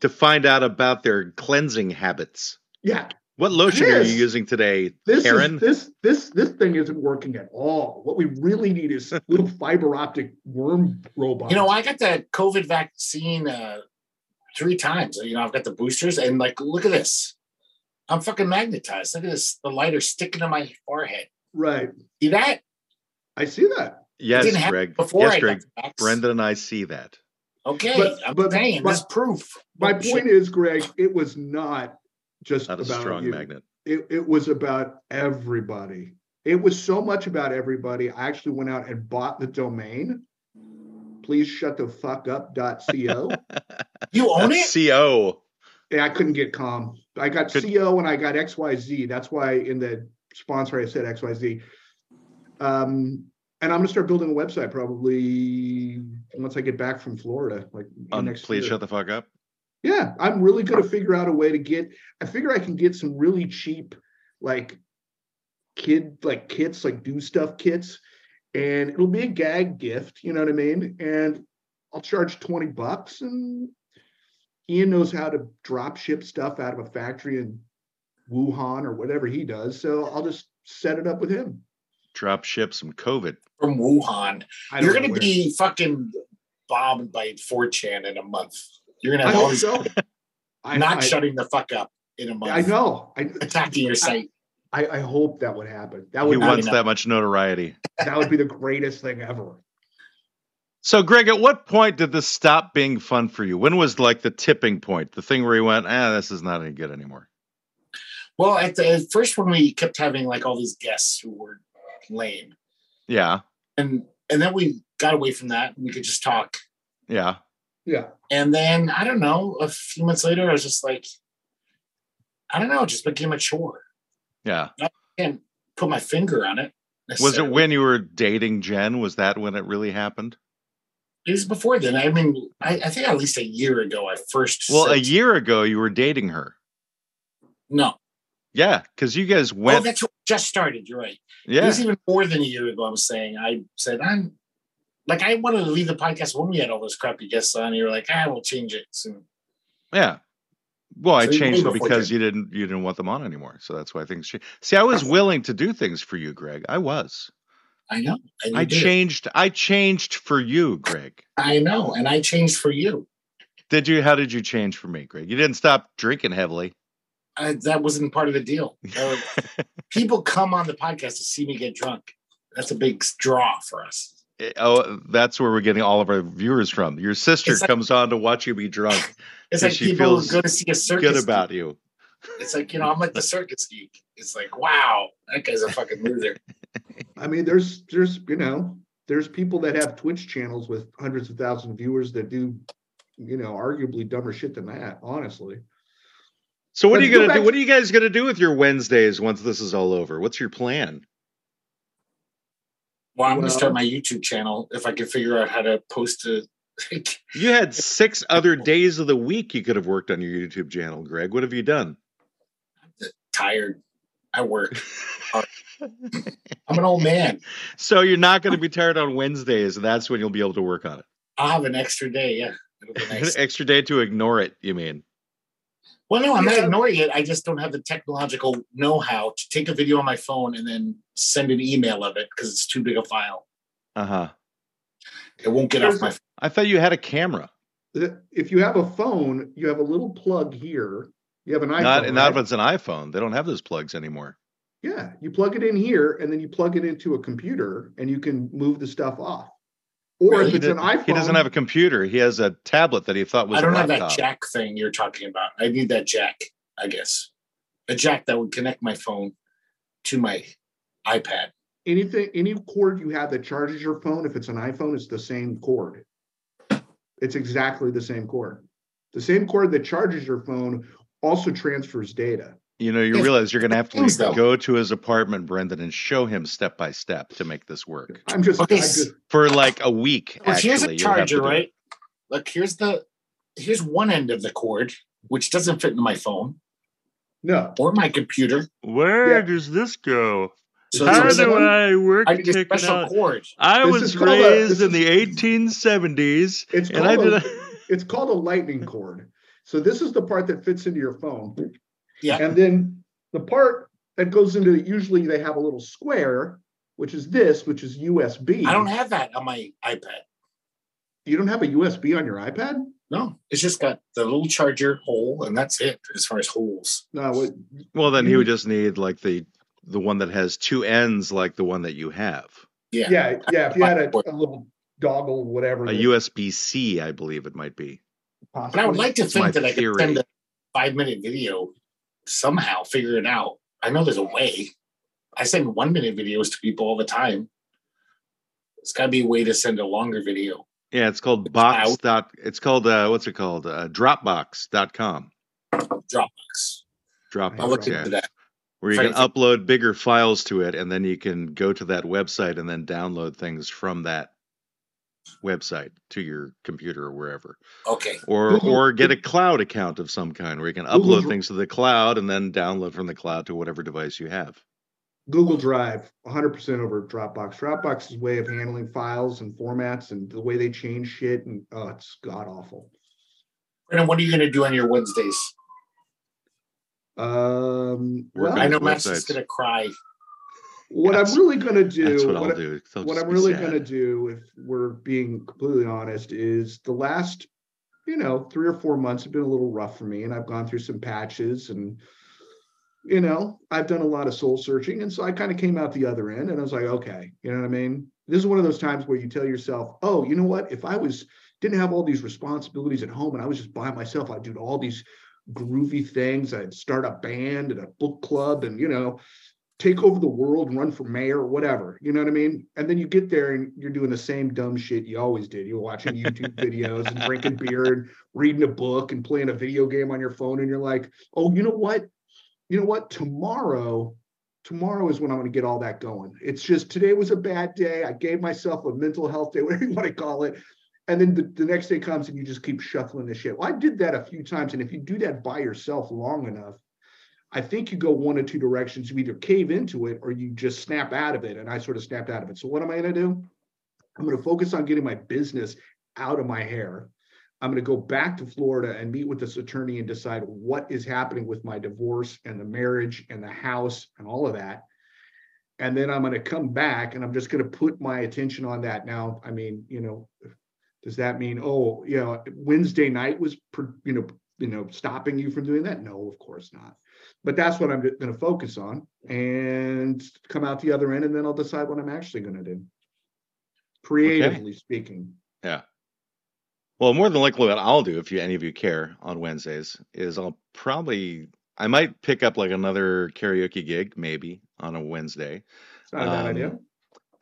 To find out about their cleansing habits. Yeah, What lotion are you using today, this Karen? is this this this thing isn't working at all. What we really need is a (laughs) little fiber optic worm robots. You know, I got the COVID vaccine uh, three times. You know, I've got the boosters, and like, look at this. I'm fucking magnetized. Look at this. The lighter sticking to my forehead. Right? See that? I see that. yes, didn't Greg. Before yes, I Greg. got the vax. Brendan and I see that. Okay, But- I'm but- saying but- this proof. My Oh, shit. point is, Greg, it was not just Not a about strong you. magnet. It, it was about everybody. It was so much about everybody. I actually went out and bought the domain. Please shut the fuck up. (laughs) .co. You own it? CO. yeah, I couldn't get calm. I got Good. CO and I got XYZ. That's why in the sponsor I said XYZ. Um, and I'm gonna start building a website probably once I get back from Florida. Like On next please year. shut the fuck up. Yeah, I'm really going to figure out a way to get. I figure I can get some really cheap, like kid like kits, like do stuff kits, and it'll be a gag gift. You know what I mean? And I'll charge twenty bucks, and Ian knows how to drop ship stuff out of a factory in Wuhan or whatever he does. So I'll just set it up with him. Drop ship some COVID. From Wuhan. You're going to be fucking bombed by 4chan in a month. You're going where. to I have all hope these so. I, not I, shutting the fuck up in a month. I know. I, Attacking your site. I, I hope that would happen. That would. He would wants be, that much notoriety. (laughs) that would be the greatest thing ever. So, Greg, at what point did this stop being fun for you? When was like the tipping point, the thing where you went, ah, this is not any good anymore? Well, at the at first when we kept having like all these guests who were lame, Yeah, and and then we got away from that. And we could just talk. yeah. Yeah. And then I don't know. A few months later, I was just like, I don't know. It just became a chore. Yeah. I can't put my finger on it. Was it when you were dating Jen? Was that when it really happened? It was before then. I mean, I, I think at least a year ago, I first. Well, a year ago, you were dating her. No. Yeah, because you guys Oh, went. that's what just started. You're right. Yeah, It was even more than a year ago. I was saying, I said, I'm like, I wanted to leave the podcast when we had all those crappy guests on. You were like, ah, we'll change it soon. yeah. Well, I So you changed it because you didn't you didn't want them on anymore. So that's why things changed. See, I was willing to do things for you, Greg. I was. I know. I did. changed. I changed for you, Greg. I know. And I changed for you. Did you? How did you change for me, Greg? You didn't stop drinking heavily. I, that wasn't part of the deal. (laughs) Uh, people come on the podcast to see me get drunk. That's a big draw for us. Eh, Oh, that's where we're getting all of our viewers from. Your sister like- comes on to watch you be drunk. (laughs) It's like she people feels go to see a circus. Good about you. It's like, you know, I'm like the circus geek. It's like, wow, that guy's a fucking loser. (laughs) I mean, there's there's you know there's people that have Twitch channels with hundreds of thousands of viewers that do you know arguably dumber shit than that. Honestly, So what are Let's you gonna do? What are you guys gonna do with your Wednesdays once this is all over? What's your plan? Well, I'm gonna start my YouTube channel if I can figure out how to post a. You had six (laughs) other days of the week you could have worked on your YouTube channel, Greg. What have you done? tired. I work. (laughs) I'm an old man. So you're not going to be tired on Wednesdays, and that's when you'll be able to work on it. I'll have an extra day. Yeah. It'll (laughs) nice. Extra day to ignore it. You mean? Well, no, I'm not ignoring it. I just don't have the technological know how to take a video on my phone and then send an email of it because it's too big a file. Uh huh. It won't get off my phone. I thought you had a camera. If you have a phone, you have a little plug here. You have an iPhone. Not not if it's an iPhone. They don't have those plugs anymore. yeah, you plug it in here, and then you plug it into a computer, and you can move the stuff off. Or Really? if it's an did- iPhone, he doesn't have a computer. He has a tablet that he thought was I don't a have that jack thing you're talking about. I need that jack, I guess. A jack that would connect my phone to my iPad. anything any cord you have that charges your phone if it's an iphone it's the same cord it's exactly the same cord the same cord that charges your phone also transfers data You know, you If- realize you're going to have to things, though. go to his apartment, Brendan, and show him step by step to make this work i'm just, Okay, I'm just for like a week. Well, actually, here's a you'll have to charger, right? Look, here's the here's one end of the cord. which doesn't fit in my phone No. or my computer. Where Yeah. does this go? So How How do do one? I work I need a take it special out? cord. I This was is called a- raised in the 1870s, It's and I called did. a, (laughs) it's called a lightning cord. So this is the part that fits into your phone. Yeah. And then the part that goes into it, usually they have a little square, which is this, which is USB. I don't have that on my iPad. you don't have a USB on your iPad? No, it's just got the little charger hole, and that's it as far as holes. No, what, Well, then he You- would just need like the the one that has two ends, like the one that you have. Yeah. yeah, yeah. If you had a, a little dongle, whatever. A USB C, I believe it might be. But I would like to think that I could theory. send a five minute video somehow, figure it out. I know there's a way. I send one minute videos to people all the time. It's got to be a way to send a longer video. Yeah, it's called box dot. It's called uh, what's it called? Uh, Dropbox.com. Dropbox. I'll Dropbox, look yeah, into that. where you can upload bigger files to it, and then you can go to that website and then download things from that website to your computer or wherever, Okay. or Google- or get a cloud account of some kind where you can Google upload Dr- things to the cloud and then download from the cloud to whatever device you have. Google Drive, 100% over Dropbox. Dropbox's way of handling files and formats and the way they change shit, and oh, it's god awful. Brendan, what are you going to do on your Wednesdays? Um, well, I know Those Max is going to cry. What I'm really gonna do, That's what what, I'll do. What I'm really gonna do, if we're being completely honest, is the last, you know, three or four months have been a little rough for me, and I've gone through some patches, and you know, I've done a lot of soul searching, and so I kind of came out the other end, and I was like, okay, you know what I mean? This is one of those times where you tell yourself, oh, you know what? If I was didn't have all these responsibilities at home, and I was just by myself, I'd do all these groovy things. I'd start a band and a book club, and you know, take over the world and run for mayor or whatever. You know what I mean? And then you get there and you're doing the same dumb shit you always did. You're watching YouTube (laughs) videos and drinking beer and reading a book and playing a video game on your phone. And you're like, oh, you know what? You know what? Tomorrow, tomorrow is when I'm going to get all that going. It's just today was a bad day. I gave myself a mental health day, (laughs) whatever you want to call it. And then the, the next day comes and you just keep shuffling the shit. Well, I did that a few times. And if you do that by yourself long enough, I think you go one or two directions. You either cave into it or you just snap out of it. And I sort of snapped out of it. So what am I going to do? I'm going to focus on getting my business out of my hair. I'm going to go back to Florida and meet with this attorney and decide what is happening with my divorce and the marriage and the house and all of that. And then I'm going to come back and I'm just going to put my attention on that. Now, I mean, you know, does that mean, oh, you know, Wednesday night was, you know, you know, stopping you from doing that? No, of course not but that's what I'm going to focus on and come out the other end, and then I'll decide what I'm actually going to do. Creatively speaking, Yeah. Well, more than likely, what I'll do, if you any of you care, on Wednesdays is I'll probably I might pick up like another karaoke gig, maybe on a Wednesday. it's not a bad idea. Um,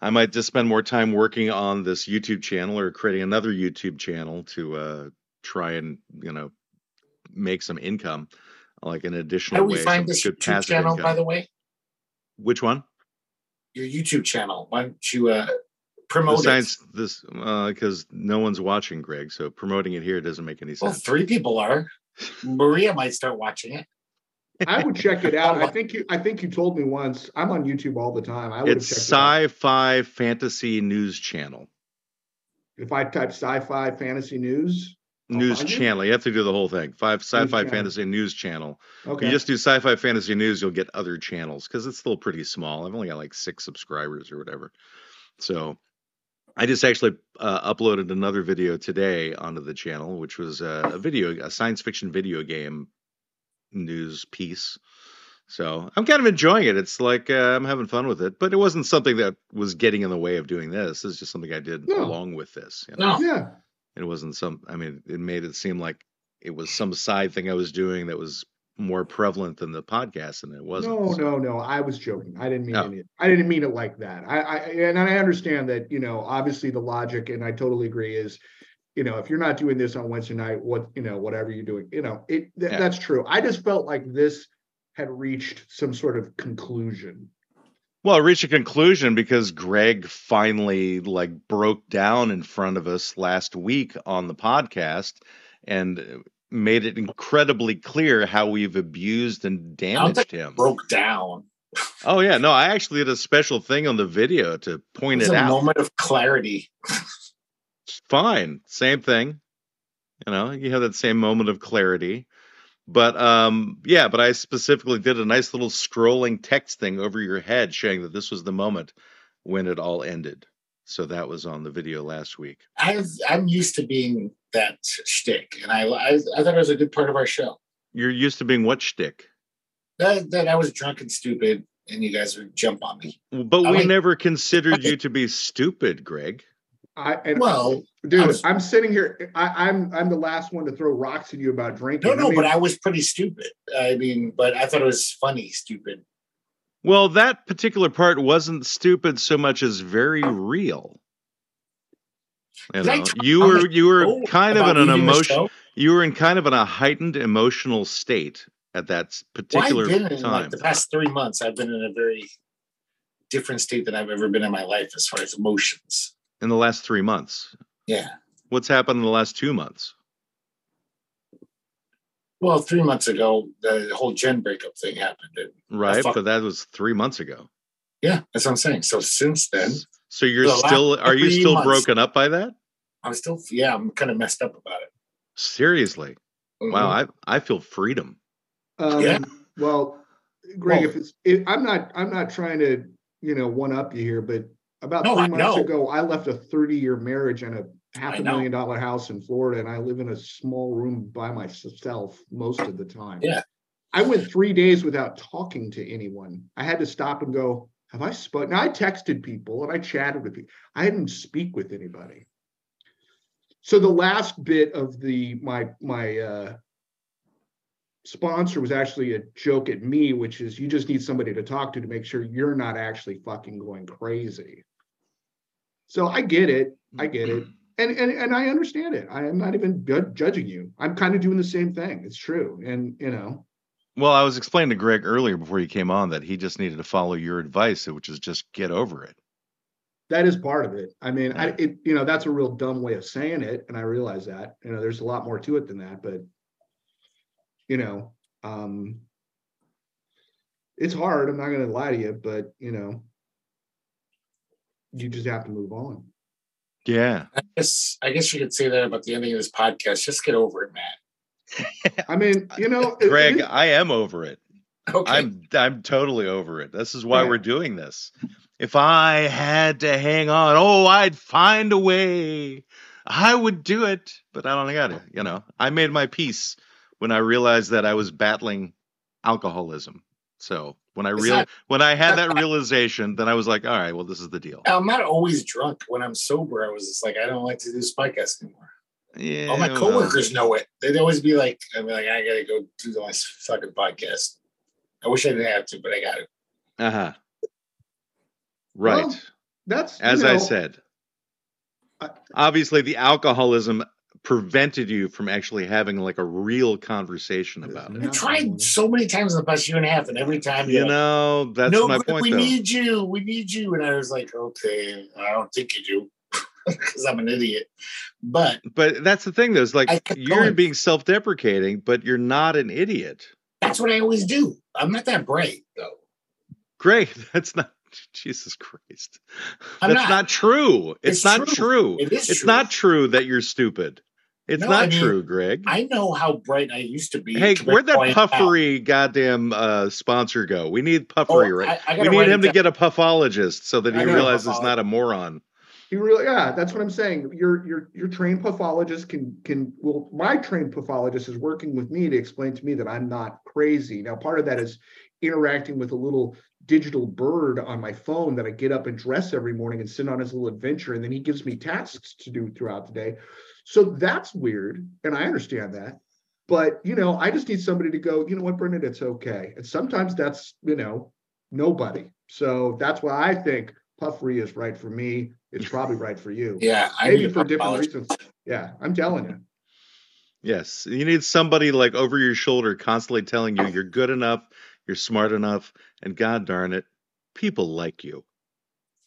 I might just spend more time working on this YouTube channel or creating another YouTube channel to uh, try and you know make some income, like an How additional do we way, find some this good YouTube passive channel, income. by the way? Which one? Your YouTube channel. Why don't you uh, The promote it? science this because no one's watching, Greg. So promoting it here doesn't make any sense. Well, three people are. (laughs) Maria might start watching it. I would check it out. I (laughs) think you. I think you told me once. I'm on YouTube all the time. I would It's have checked it out. sci-fi fantasy news channel. If I type sci-fi fantasy news, I'll News channel. You have to do the whole thing. Five sci-fi channel. fantasy news channel. okay, You just do sci-fi fantasy news, you'll get other channels because it's still pretty small. I've only got like six subscribers or whatever. So I just actually uh, uploaded another video today onto the channel, which was uh, a video, a science fiction video game news piece. So I'm kind of enjoying it. It's like uh, I'm having fun with it, but it wasn't something that was getting in the way of doing this. It's just something I did No. along with this. You know? No. yeah, It wasn't some. I mean, it made it seem like it was some side thing I was doing that was more prevalent than the podcast, and it wasn't. no, so- no, no. I was joking. I didn't mean Oh. any. I didn't mean it like that. I, I and I understand that. You know, obviously the logic, and I totally agree. Is you know, if you're not doing this on Wednesday night, what you know, whatever you're doing, you know, it th- Yeah. that's true. I just felt like this had reached some sort of conclusion. Well, it reached a conclusion because Greg finally like broke down in front of us last week on the podcast, and uh, made it incredibly clear how we've abused and damaged him. broke down. Oh yeah, no, I actually did a special thing on the video to It point it a out. moment of clarity. Fine, same thing. You know, you have that same moment of clarity. But um yeah, but I specifically did a nice little scrolling text thing over your head showing that this was the moment when it all ended. So that was on the video last week. I've, I'm used to being that shtick, and I, I I thought it was a good part of our show. You're used to being what shtick? That, that I was drunk and stupid, and you guys would jump on me. But I we like- never (laughs) considered you to be stupid, Greg. I and Well, dude, I was- I'm sitting here. I, I'm I'm the last one to throw rocks at you about drinking. no, no, mean, but I was pretty stupid. I mean, but I thought it was funny, stupid. Well, that particular part wasn't stupid so much as very real. You know, talk you were you were kind of in an leaving emotion. You were in kind of in a heightened emotional state at that s- Well, particular I've in time. like the past three months. I've been in a very different state than I've ever been in my life as far as emotions. In the last three months. Yeah. What's happened in the last two months? Well, three months ago, the whole Jen breakup thing happened. And Right, fuck- but that was three months ago. yeah, that's what I'm saying. So since then, So you're The still are you still months. broken up by that? I'm still, yeah, I'm kind of messed up about it. Seriously? Wow, Mhm. I I feel freedom. Um, Yeah. Well, Greg, Well- if it's, if, I'm not, I'm not trying to, you know, one up you here, but about No, three I months know. ago, I left a 30 year marriage and a half I a know. million dollar house in Florida, and I live in a small room by myself most of the time. Yeah. I went three days without talking to anyone. I had to stop and go, have I spoken? Now I texted people and I chatted with people. I didn't speak with anybody. So the last bit of the my my uh sponsor was actually a joke at me, which is you just need somebody to talk to to make sure you're not actually fucking going crazy. So I get it. I get it. And and, and I understand it. I am not even judging you. I'm kind of doing the same thing. It's true. And you know, Well, I was explaining to Greg earlier before you came on that he just needed to follow your advice, which is just get over it. that is part of it. I mean, I it you know, that's a real dumb way of saying it. And I realize that. You know, there's a lot more to it than that, but you know, um it's hard. I'm not gonna lie to you, but you know, you just have to move on. Yeah. I guess, I guess you could say that about the ending of this podcast. Just get over it, Matt. (laughs) I mean, you know, Greg, it- I am over it. Okay. I'm I'm totally over it. This is why Yeah. we're doing this. If I had to hang on, oh, I'd find a way. I would do it, but I don't got to. You know, I made my peace when I realized that I was battling alcoholism. So when I real not- when I had that realization, then I was like, all right, well, this is the deal. I'm not always drunk. When I'm sober, I was just like, I don't like to do this podcast anymore. Yeah. All my well, coworkers know it. They'd always be like, I'd be like, I gotta go do my fucking podcast. I wish I didn't have to, but I got it. Uh-huh. Right. Well, that's you As I said. I- Obviously, the alcoholism prevented you from actually having like a real conversation about it. not- I tried so many times in the past year and a half, and every time You you're like, know, that's no, my point, we though. need you. We need you. And I was like, okay, I don't think you do (laughs) because I'm an idiot. But but that's the thing, though. Is like you're going. being self-deprecating, but you're not an idiot. that's what I always do. I'm not that bright, though. Great. (laughs) That's not. Jesus Christ. I'm That's not. not, true. It's, It's not true. true. It is It's true. not true that you're stupid. It's No, not I mean, true, Greg. I know how bright I used to be. Hey, to where'd that point out- puffery goddamn uh, sponsor go? We need Oh, puffery, right? I, I we need him to get a puffologist so that he realizes he's not a moron. He really, yeah, that's what I'm saying. Your your your trained pathologist can can well, my trained pathologist is working with me to explain to me that I'm not crazy. Now, part of that is interacting with a little digital bird on my phone that I get up and dress every morning and send on his little adventure, and then he gives me tasks to do throughout the day. So that's weird, and I understand that. But you know, I just need somebody to go. You know what, Brendan? It's okay. And sometimes that's you know nobody. So that's why I think puffery is right for me. It's probably right for you. Yeah, I Maybe for different pathologist. reasons. Yeah, I'm telling you. Yes, you need somebody like over your shoulder constantly telling you you're good enough, you're smart enough, and god darn it, people like you.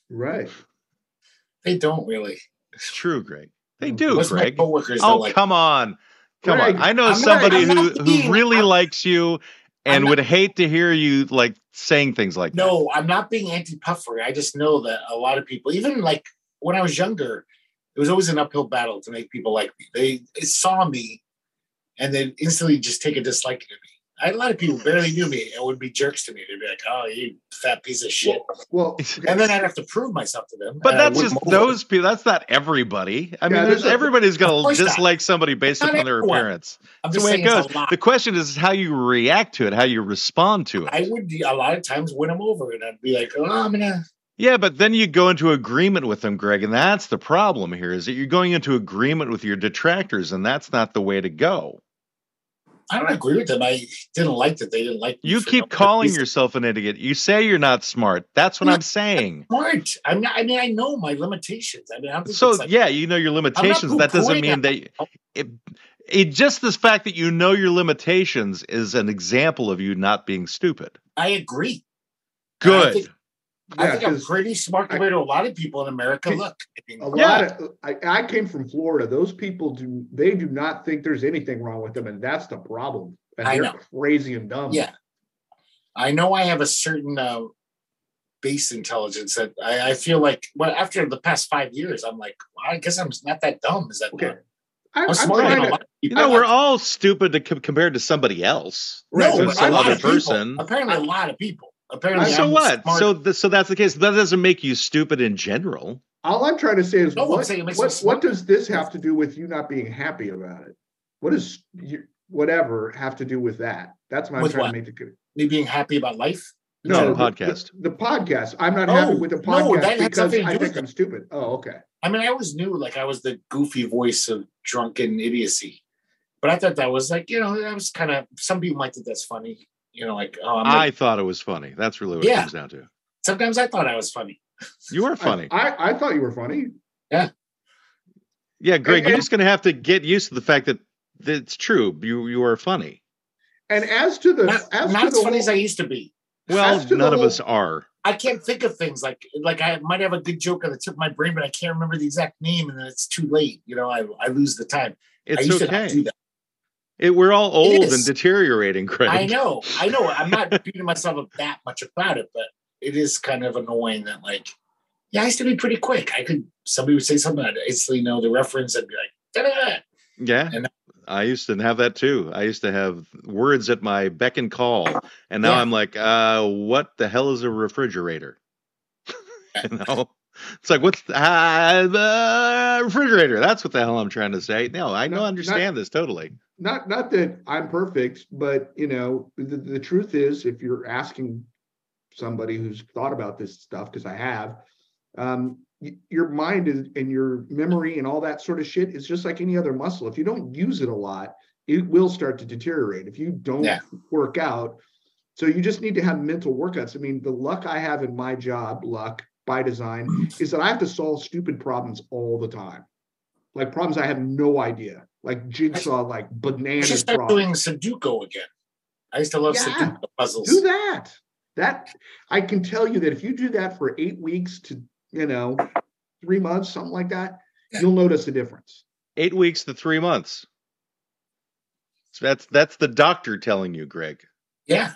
Right. They don't really. It's true, Greg. They do, Most of my Greg. Oh, like. come on. Come Greg, on. I know I'm somebody not who, who being- really I'm- likes you and not- would hate to hear you like saying things like that. No, I'm not being anti-puffery. I just know that a lot of people, even like when I was younger, it was always an uphill battle to make people like me. They, they saw me and then instantly just take a dislike to me. I had a lot of people barely knew me and would be jerks to me. They'd be like, "Oh, you fat piece of shit," Well, and then I'd have to prove myself to them. But and that's just those people. That's not everybody. I mean, there's there's a- everybody's going to course not. dislike somebody based Not upon their appearance. I'm That's the way saying it goes. The question is how you react to it, how you respond to it. I would a lot of times win them over, and I'd be like, "Oh, I'm gonna." Yeah, but then you go into agreement with them, Greg, and that's the problem here is that you're going into agreement with your detractors, and that's not the way to go. I don't agree with them. I didn't like that they didn't like. You keep calling yourself an idiot. You say you're not smart. That's what I'm I'm saying. smart. I'm not. I mean, I know my limitations. I mean, I So like, yeah, you know your limitations. That doesn't mean that it, it just this fact that you know your limitations is an example of you not being stupid. I agree. Good. Think- I think I'm 'cause pretty smart compared to a lot of people in America. Look, I mean, a Yeah. lot of I, I came from Florida. Those people do they do not think there's anything wrong with them, and that's the problem. And I they're know. crazy and dumb. yeah, I know I have a certain uh, base intelligence that I, I feel like. Well, after the past five years, I'm like, well, I guess I'm not that dumb. Is that Okay. not? I, I'm I'm smarter than a to- lot You know, we're all stupid to com- compared to somebody else. Right, no, but but some a lot other of people. person. Apparently, a lot of people. Apparently, so I'm what? smart. So th- so that's the case. That doesn't make you stupid in general. all I'm trying to say is No, I'm what, saying it makes me what, what does this have to do with you not being happy about it? What does you, whatever have to do with that? That's what I'm trying what? to make the me being happy about life. No, the the- podcast. The, the podcast. I'm not Oh, happy with the no, podcast that had because something to I do think with I'm stupid. Oh, okay. I mean, I always knew like I was the goofy voice of drunken idiocy, but I thought that was like you know that was kind of some people might think that's funny. You know, like oh, I'm I like, thought it was funny. That's really what it comes down to. sometimes I thought I was funny. You were funny. I, I, thought you were funny. yeah, Yeah, Greg, and- you're just going to have to get used to the fact that that it's true. You you are funny. And as to the Not, as not to as the funny whole- as I used to be. Well, to the none of us are. I can't think of things like like I might have a good joke on the tip of my brain, but I can't remember the exact name, and then it's too late. You know, I, I lose the time. I It's used to not do okay. that. It, we're all old and deteriorating, Greg. I know, (laughs) I know. I'm not beating myself up that much about it, but it is kind of annoying that like, yeah, I used to be pretty quick. I could somebody would say something, I'd instantly know the reference. I'd be like, da-da-da. Yeah. And- I used to have that too. I used to have words at my beck and call. And now Yeah. I'm like, uh, what the hell is a refrigerator? (laughs) you know? It's like, what's the, uh, the refrigerator? That's what the hell I'm trying to say. No, I No, know, not- understand this totally. Not not that I'm perfect, but you know, the, the truth is if you're asking somebody who's thought about this stuff, because I have, um, y- your mind is and your memory and all that sort of shit is just like any other muscle. If you don't use it a lot, it will start to deteriorate. If you don't Yeah. work out, so you just need to have mental workouts. I mean, the luck I have in my job, luck by design, is that I have to solve stupid problems all the time. Like problems I have no idea, like jigsaw, like I bananas should start problems. doing Sudoku again. I used to love Yeah. Sudoku puzzles. Do that. That I can tell you that if you do that for eight weeks to you know three months, something like that, Yeah. you'll notice a difference. Eight weeks to three months. So that's that's the doctor telling you, Greg. Yeah.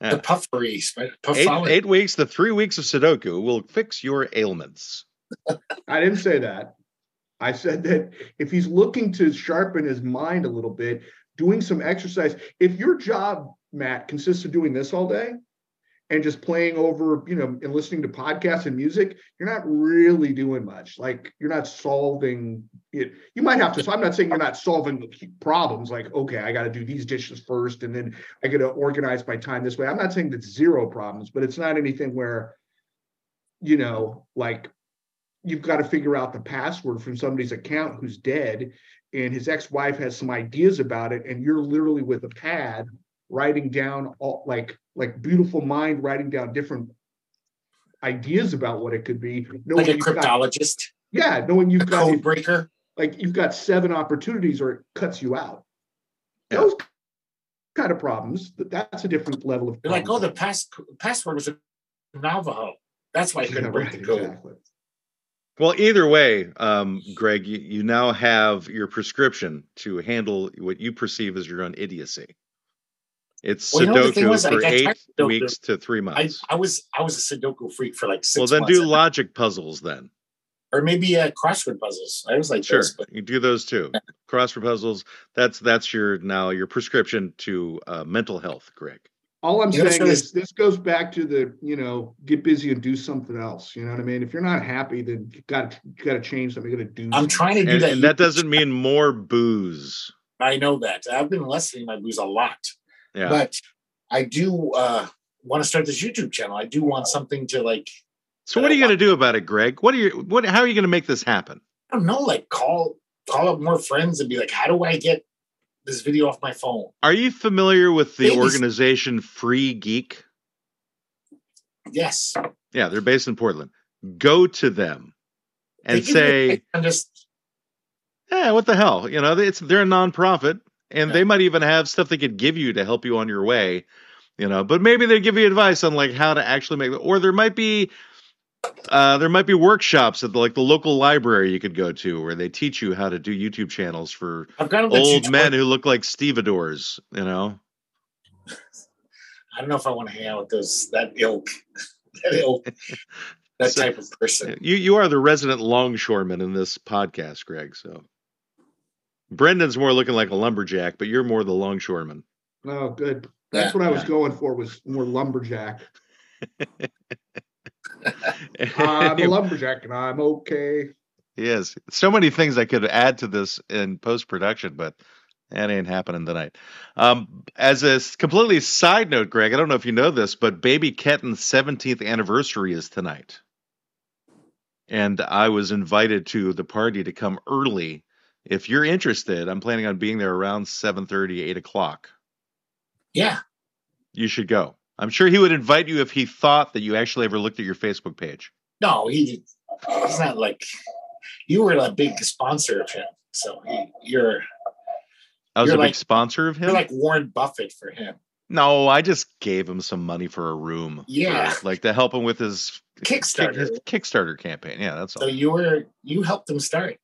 Yeah. The puffery, Eight, eight weeks to three weeks of Sudoku will fix your ailments. (laughs) I didn't say that. I said that if he's looking to sharpen his mind a little bit, doing some exercise. If your job, Matt, consists of doing this all day and just playing over, you know, and listening to podcasts and music, you're not really doing much. Like you're not solving it. You might have to. So I'm not saying you're not solving problems. Like, okay, I got to do these dishes first, and then I got to organize my time this way. I'm not saying that's zero problems, but it's not anything where, you know, like you've got to figure out the password from somebody's account who's dead and his ex-wife has some ideas about it and you're literally with a pad writing down all like like beautiful mind writing down different ideas about what it could be knowing like a you've got- cryptologist, yeah knowing you've got code breaker. like you've got seven opportunities or it cuts you out Yeah. those kind of problems that's a different level of like, oh, the pass password was a Navajo. That's why I couldn't break the code. exactly. Well, either way, um, Greg, you, you now have your prescription to handle what you perceive as your own idiocy. It's Well, you know, Sudoku was, I for eight Sudoku. weeks to three I, months. I was I was a Sudoku freak for like six well, then months. do logic puzzles then. or maybe uh, crossword puzzles. I was like Sure, those, but you do those too. Crossword puzzles. That's that's your now your prescription to uh, mental health, Greg. All I'm You know, saying so is this goes back to the, you know, get busy and do something else. You know what I mean? If you're not happy, then you got you got to change something. You got to do. I'm something. trying to do And, that. and that doesn't mean more booze. I know that. I've been lessening my booze a lot, Yeah. but I do uh, want to start this YouTube channel. I do want something to like. so what are you going to do about it, Greg? What are you what? How are you going to make this happen? I don't know, like call call up more friends and be like, how do I get this video off my phone? Are you familiar with the organization Free Geek? Yes. Yeah, they're based in Portland. Go to them and give me a say, on just "Yeah, what the hell? You know, it's they're a nonprofit, and Yeah. they might even have stuff they could give you to help you on your way. You know, but maybe they give you advice on like how to actually make it. Or there might be, uh, there might be workshops at the, like the local library you could go to where they teach you how to do YouTube channels for I've got old tutorial- men who look like stevedores. You know, I don't know if I want to hang out with those that ilk, (laughs) that ilk, that So- type of person. you you are the resident longshoreman in this podcast, Greg. So Brendan's more looking like a lumberjack, but you're more the longshoreman. Oh, good. That's Yeah. what I was Yeah. going for. Was more lumberjack. (laughs) I'm a (laughs) lumberjack and I'm okay. yes, so many things I could add to this in post production, but that ain't happening tonight. Um, as a completely side note, Greg, I don't know if you know this, but Baby Ketten's 17th anniversary is tonight. And I was invited to the party to come early. If you're interested, I'm planning on being there around 7:30, 8 o'clock. Yeah. You should go. I'm sure he would invite you if he thought that you actually ever looked at your Facebook page. No, he he's not like you were a big sponsor of him. So he, you're I was You're a big sponsor of him. you're like Warren Buffett for him. no, I just gave him some money for a room. for- Yeah. like to help him with his Kickstarter. his Kickstarter campaign. Yeah, that's all. So you were you helped him start.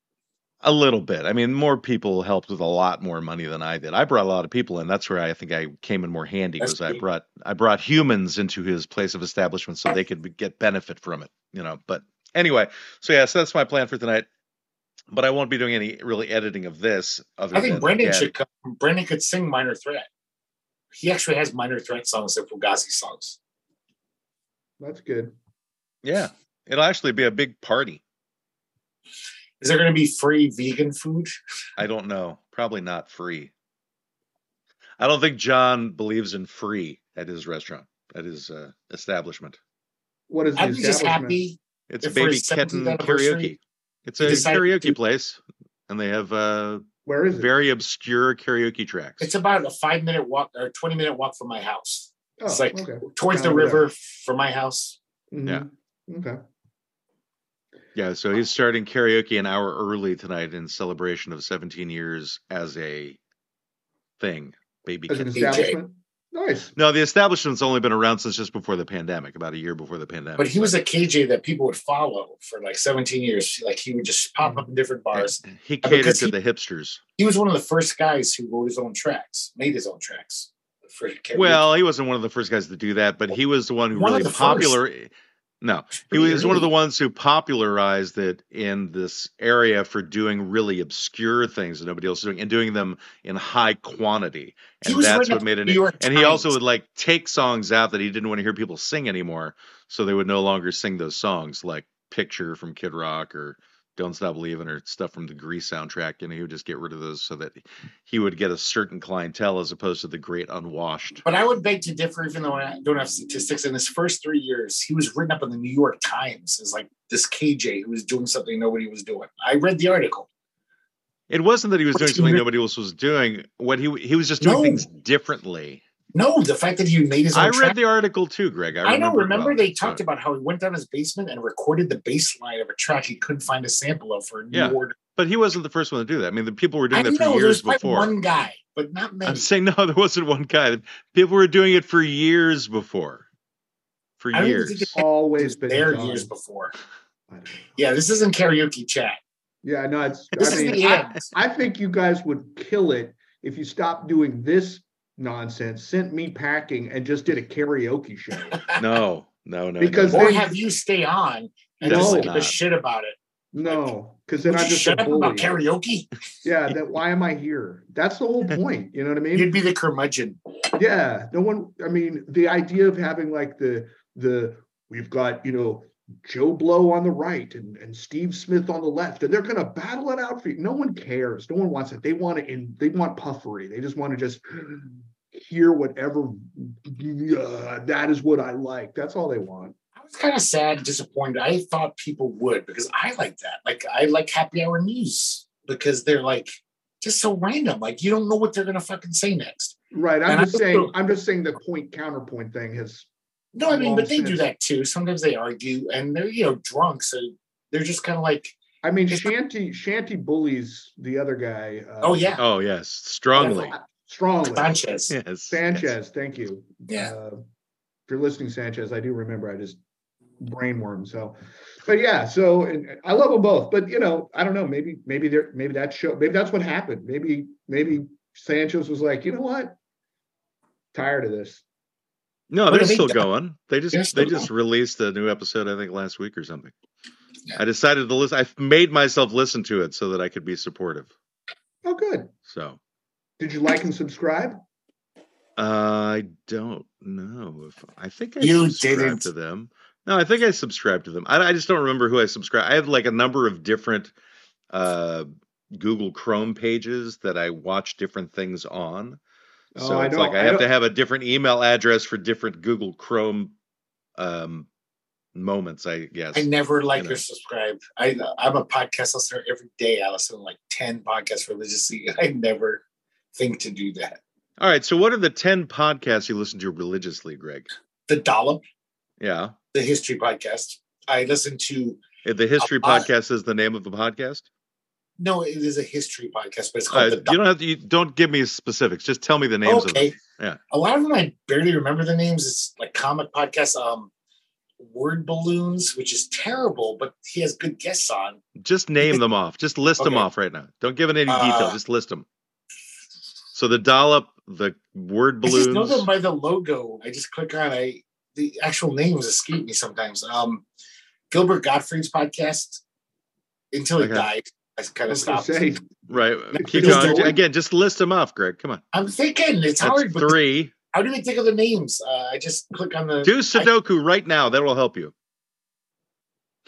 A little bit. I mean, more people helped with a lot more money than I did. I brought a lot of people in. That's where I think I came in more handy. That's Was I great. brought I brought humans into his place of establishment so they could get benefit from it. You know. But anyway, so yeah, so that's my plan for tonight. But I won't be doing any really editing of this. Other I think than, Brendan should come. Brendan could sing Minor Threat. He actually has Minor Threat songs and Fugazi songs. That's good. Yeah, it'll actually be a big party. Is there going to be free vegan food? I don't know. Probably not free. I don't think John believes in free at his restaurant, at his uh, establishment. What is the I'd be just happy. It's If for Baby his 17th Ketten Karaoke. It's a karaoke to- place, and they have uh, Where is it? very obscure karaoke tracks. It's about a five minute walk or 20 minute walk from my house. oh, it's like okay. towards the Kinda river from my house. Mhm. Okay. Yeah, so he's starting karaoke an hour early tonight in celebration of 17 years as a thing. Baby As an establishment. Nice. No, the establishment's only been around since just before the pandemic, about a year before the pandemic. But he was a KJ that people would follow for like 17 years. Like he would just pop up in different bars. He catered to he- the hipsters. He was one of the first guys who wrote his own tracks, made his own tracks. Well, he wasn't one of the first guys to do that, but he was the one who One really popular. first. No, he was one of the ones who popularized it in this area for doing really obscure things that nobody else is doing and doing them in high quantity. And that's what made it. New York And he also would like take songs out that he didn't want to hear people sing anymore, so they would no longer sing those songs, like "Picture" from Kid Rock or "Don't Stop Believing" or stuff from the Grease soundtrack. And he would just get rid of those so that he would get a certain clientele as opposed to the great unwashed. But I would beg to differ, even though I don't have statistics. In his first three years, he was written up in the New York Times as like this KJ who was doing something nobody was doing. I read the article. It wasn't that he was doing something nobody else was doing. What he he was just doing No. things differently. No, the fact that he made his own I read track- the article too, Greg. I I, remember. know. Remember, well. they talked So- about how he went down his basement and recorded the bass line of a track he couldn't find a sample of for a new Yeah. order. but he wasn't the first one to do that. I mean, the people were I doing that for years before. one guy, but not many. I'm saying (laughs) no, there wasn't one guy. People were doing it for years before. For I don't years. think it Always been there done. years before. I don't know. Yeah, this isn't karaoke chat. Yeah, no, it's. This I is mean, the I, end. I think you guys would kill it if you stopped doing this nonsense, sent me packing, and just did a karaoke show. (laughs) No, no, no. Because no. or then- have you stay on and No. just give a shit about it. No, because then I'm just shut a up about bully. karaoke? Yeah, that why am I here? That's the whole (laughs) point. You know what I mean? You'd be the curmudgeon. Yeah, no one. I mean, the idea of having like the the we've got you know Joe Blow on the right and and Steve Smith on the left, and they're gonna battle it out for you. No one cares. No one wants it. They want it in. They want puffery. They just want to just hear whatever. Uh, that is what I like. That's all they want. I was kind of sad and disappointed. I thought people would because I like that. Like I like happy hour news because they're like just so random. Like you don't know what they're gonna fucking say next. Right. I'm And I just saying. also- I'm just saying the point counterpoint thing has. No, I mean, but they do that too. Sometimes they argue and they're you know drunk, so they're just kind of like, I mean, It's not- Shanty Shanty bullies the other guy. Uh, oh yeah, Oh yes, strongly. Strongly. Sanchez. Yes. yes. Sanchez, thank you. Yeah. Uh, if you're listening, Sanchez, I do remember I just brainworm. So, but yeah, so and I love them both. But you know, I don't know. Maybe maybe there maybe that show maybe that's what happened. Maybe maybe Sanchez was like, you know what, tired of this. No, What they're have they still going. They just They're they still just released a new episode, I think, last week or something. Yeah. I decided to listen. I made myself listen to it so that I could be supportive. Oh, good. So Did you like and subscribe? I don't know if I think I You subscribed didn't. to them. No, I think I subscribed to them. I, I just don't remember who I subscribed. I have like a number of different uh, Google Chrome pages that I watch different things on. Oh, So I it's don't- like I I have to don't- have a different email address for different Google Chrome um, moments. I guess. I never like You or subscribe. I I'm a podcast listener every day. I listen to like ten podcasts religiously. (laughs) I never think to do that. All right. So, what are the ten podcasts you listen to religiously, Greg? The Dollop, Yeah, the history podcast. I listen to. Uh, the History. Podcast is the name of the podcast. No, it is a history podcast, but it's Uh, called the you don't have to. You don't give me specifics. Just tell me the names of them. okay. Yeah. A lot of them I barely remember the names. It's like comic podcasts. Um, Word Balloons, which is terrible, but he has good guests on. Just name them off. Just list them off right now. Don't give it any detail. Uh, Just list them. So the dollop, the word I just know them by the logo. I just click on. I the actual names escape me sometimes. Um, Gilbert Gottfried's podcast. Until he Okay. died, I kind of stopped. say, Right. Keep is going. Again, just list them off, Greg. Come on. I'm thinking it's That's hard, but three. how do we think of the names? Uh, I just click on the. Do Sudoku right now. That will help you.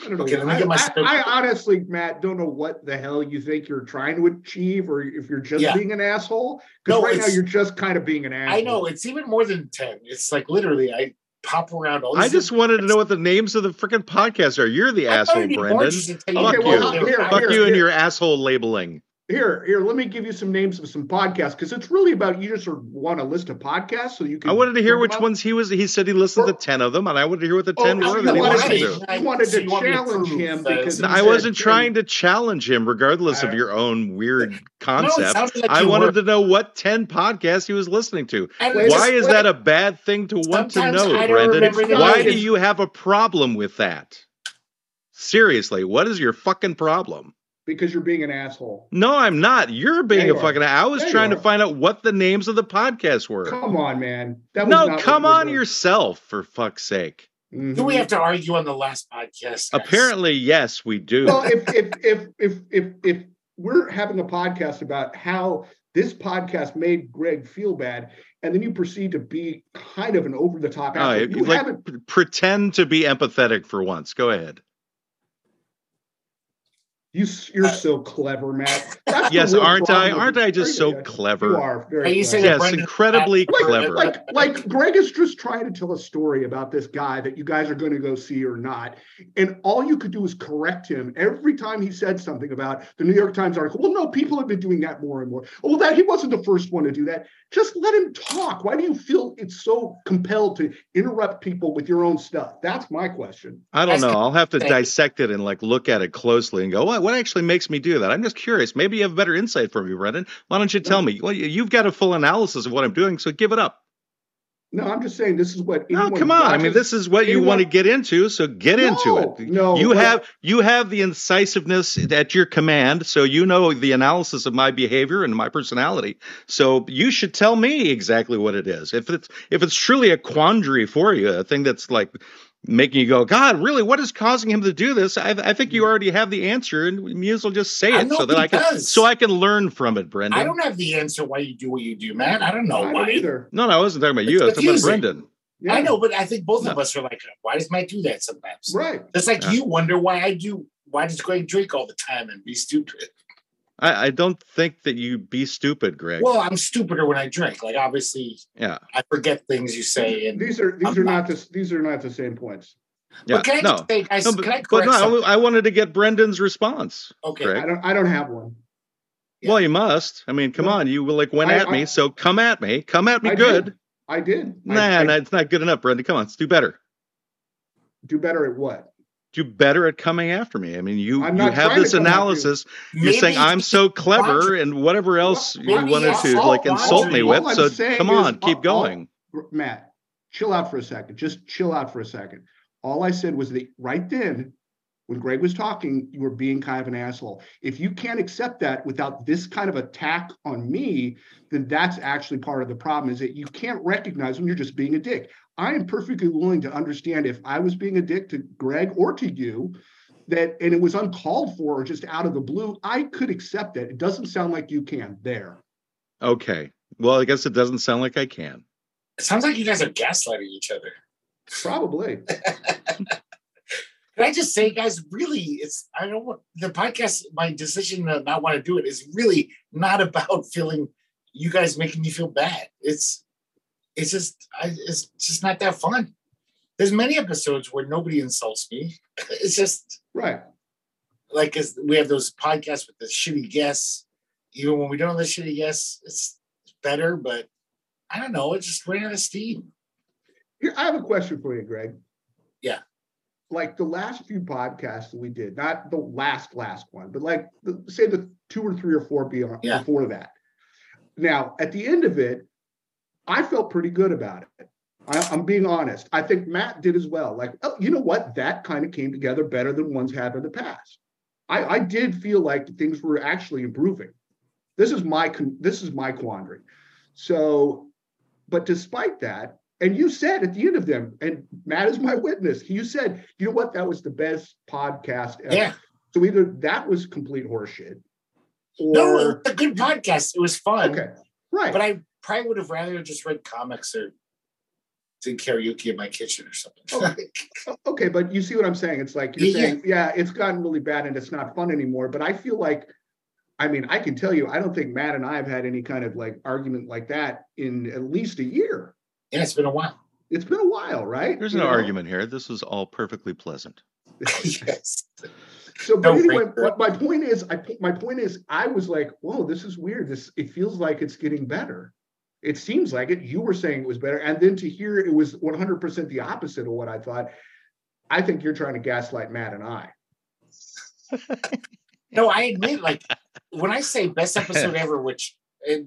I don't know. Okay, let me I, get my I- I honestly, Matt, don't know what the hell you think you're trying to achieve, or if you're just Yeah. being an asshole. Because No, right now you're just kind of being an asshole. I know it's even more than ten. It's like literally, I pop around all. I these just wanted to know what the names of the freaking podcasts are. You're the I asshole, it'd be more Brendan. interesting to tell Fuck you. they Here. Fuck here, you and your asshole labeling. Here, here, let me give you some names of some podcasts because it's really about you just sort of want a list of podcasts so you can. I wanted to hear which ones he was. He said he listened to ten of them, and I wanted to hear what the Oh, ten you were that he wanted listened to- to. You wanted to you want to challenge him that- because No, I wasn't "Hey, trying to challenge him, regardless of your own weird concept. sounded like I wanted were. to know what ten podcasts he was listening to. And Why just- is that a bad thing to want to know, Brendan? Why do you have a problem with that? Seriously, what is your fucking problem? Because you're being an asshole. No, I'm not. You're being Yeah, a you are. fucking. I was Yeah, trying to find out what the names of the podcasts were. Come on, man. That was no, not come on doing. yourself, for fuck's sake. Mhm. Do we have to argue on the last podcast? guys? Apparently, yes, we do. Well, if if if if if if we're having a podcast about how this podcast made Greg feel bad, and then you proceed to be kind of an over the top Oh, you like, haven't. pretend to be empathetic for once. Go ahead. You, s- you're uh, so clever, Matt. That's Yes, aren't I? Aren't I just so yeah, You clever? are very. Are you clever. Yes, Brendan- incredibly like, clever. Like, like Greg is just trying to tell a story about this guy that you guys are going to go see or not. And all you could do is correct him every time he said something about the New York Times article. Well, no, people have been doing that more and more. Well, that he wasn't the first one to do that. Just let him talk. Why do you feel it's so compelled to interrupt people with your own stuff? That's my question. I don't That's know. I'll have to Thank- dissect it and like look at it closely and go, what, what actually makes me do that? I'm just curious. Maybe you have better insight for me, Brendan. Why don't you tell me? Well, you- you've got a full analysis of what I'm doing, so give it up. No, I'm just saying this is what. No, come on. I mean, this is what you want to get into, so get into it. no, you but- have you have the incisiveness at your command, so you know the analysis of my behavior and my personality. So you should tell me exactly what it is. If it's if it's truly a quandary for you, a thing that's like making you go, God, really, what is causing him to do this? I, I think you already have the answer, and we may as well just say it so that I can does. so I can learn from it, Brendan. I don't have the answer why you do what you do, man. I don't know I why. don't either. no, no, I wasn't talking about you. It's I was talking about. Brendan. Yeah. I know, but I think both of us are like, why does Matt do that sometimes? Right. It's like Yeah. you wonder why I do. Why does Greg drink all the time and be stupid? I, I don't think that you be stupid, Greg. Well, I'm stupider when I drink. Like obviously, yeah, I forget things you say. And These are these I'm are not- not the these are not the same points. yeah. but can I no. just say, guys? No, but, can I but no, I, something? w- I wanted to get Brendan's response. Okay, Greg. I don't I don't have one. Yeah. Well, you must. I mean, come No. on. You like went I- at me, I- so come at me. Come at me I good. did. I did. I- Nah, I nah, it's not good enough, Brendan. Come on, let's do better. do better at what? Do better at coming after me. I mean, you you have this after you. analysis. You're saying I'm so clever and whatever else Well, you wanted to all like insult me with. I'm So come is, on, keep all- all- going. Matt, chill out for a second. Just chill out for a second. All I said was that right then, when Greg was talking, you were being kind of an asshole. If you can't accept that without this kind of attack on me, then that's actually part of the problem is that you can't recognize when you're just being a dick. I am perfectly willing to understand if I was being a dick to Greg or to you, that and it was uncalled for or just out of the blue, I could accept it. It doesn't sound like you can there. Okay. Well, I guess it doesn't sound like I can. it sounds like you guys are gaslighting each other. Probably. (laughs) Can I just say, guys, really, it's I don't want the podcast. My decision to not want to do it is really not about feeling you guys making me feel bad. It's it's just I, it's just not that fun. There's many episodes where nobody insults me. (laughs) It's just Right. like as we have those podcasts with the shitty guests. Even when we don't have the shitty guests, it's better. But I don't know. It just ran out of steam. Here, I have a question for you, Greg. Yeah. Like the last few podcasts that we did, not the last last one, but like the, say the two or three or four beyond Yeah. before that. Now, at the end of it, I felt pretty good about it. I, I'm being honest. I think Matt did as well. Like, oh, you know what? That kind of came together better than ones have in the past. I, I did feel like things were actually improving. This is my con- this is my quandary. So, but despite that, and you said at the end of them, and Matt is my witness. You said, you know what? That was the best podcast ever. Yeah. So either that was complete horseshit, or No, it was a good podcast. It was fun. okay, right? But I probably would have rather just read comics or did karaoke in my kitchen or something. Okay. Oh, (laughs) okay, but you see what I'm saying? It's like you're Yeah, yeah. saying, yeah, it's gotten really bad and it's not fun anymore. But I feel like, I mean, I can tell you, I don't think Matt and I have had any kind of like argument like that in at least a year. yeah, it's been a while. It's been a while, right? There's You no know? argument here. This was all perfectly pleasant. (laughs) (laughs) yes. So, but No, anyway, what my point is, I my point is, I was like, whoa, this is weird. This it feels like it's getting better. It seems like it. You were saying it was better, and then to hear it was 100% the opposite of what I thought. I think you're trying to gaslight Matt and I. (laughs) No, I admit, like when I say best episode ever, which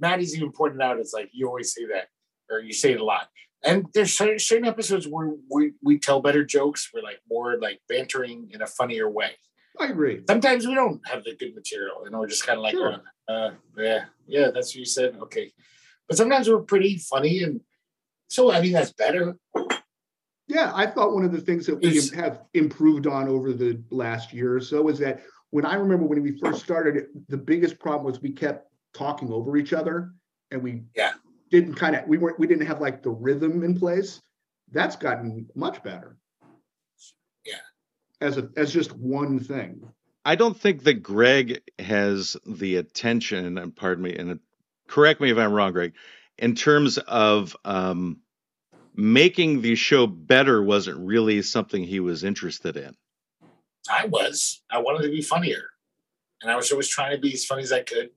Maddie's even pointed out, it's like you always say that, or you say it a lot. And there's certain, episodes where we, we tell better jokes. We're like more like bantering in a funnier way. I agree. Sometimes we don't have the good material, and we're just kind of like, Sure. uh, yeah, yeah, that's what you said. Okay, but sometimes we're pretty funny, and so I mean that's better. Yeah, I thought one of the things that we Is- have improved on over the last year or so is that when I remember when we first started, the biggest problem was we kept talking over each other, and we Yeah. didn't kind of we weren't we didn't have like the rhythm in place. That's gotten much better. Yeah. As a as just one thing. I don't think that Greg has the attention, and pardon me, and correct me if I'm wrong, Greg, in terms of um, making the show better wasn't really something he was interested in. I was. I wanted to be funnier, and I was always trying to be as funny as I could.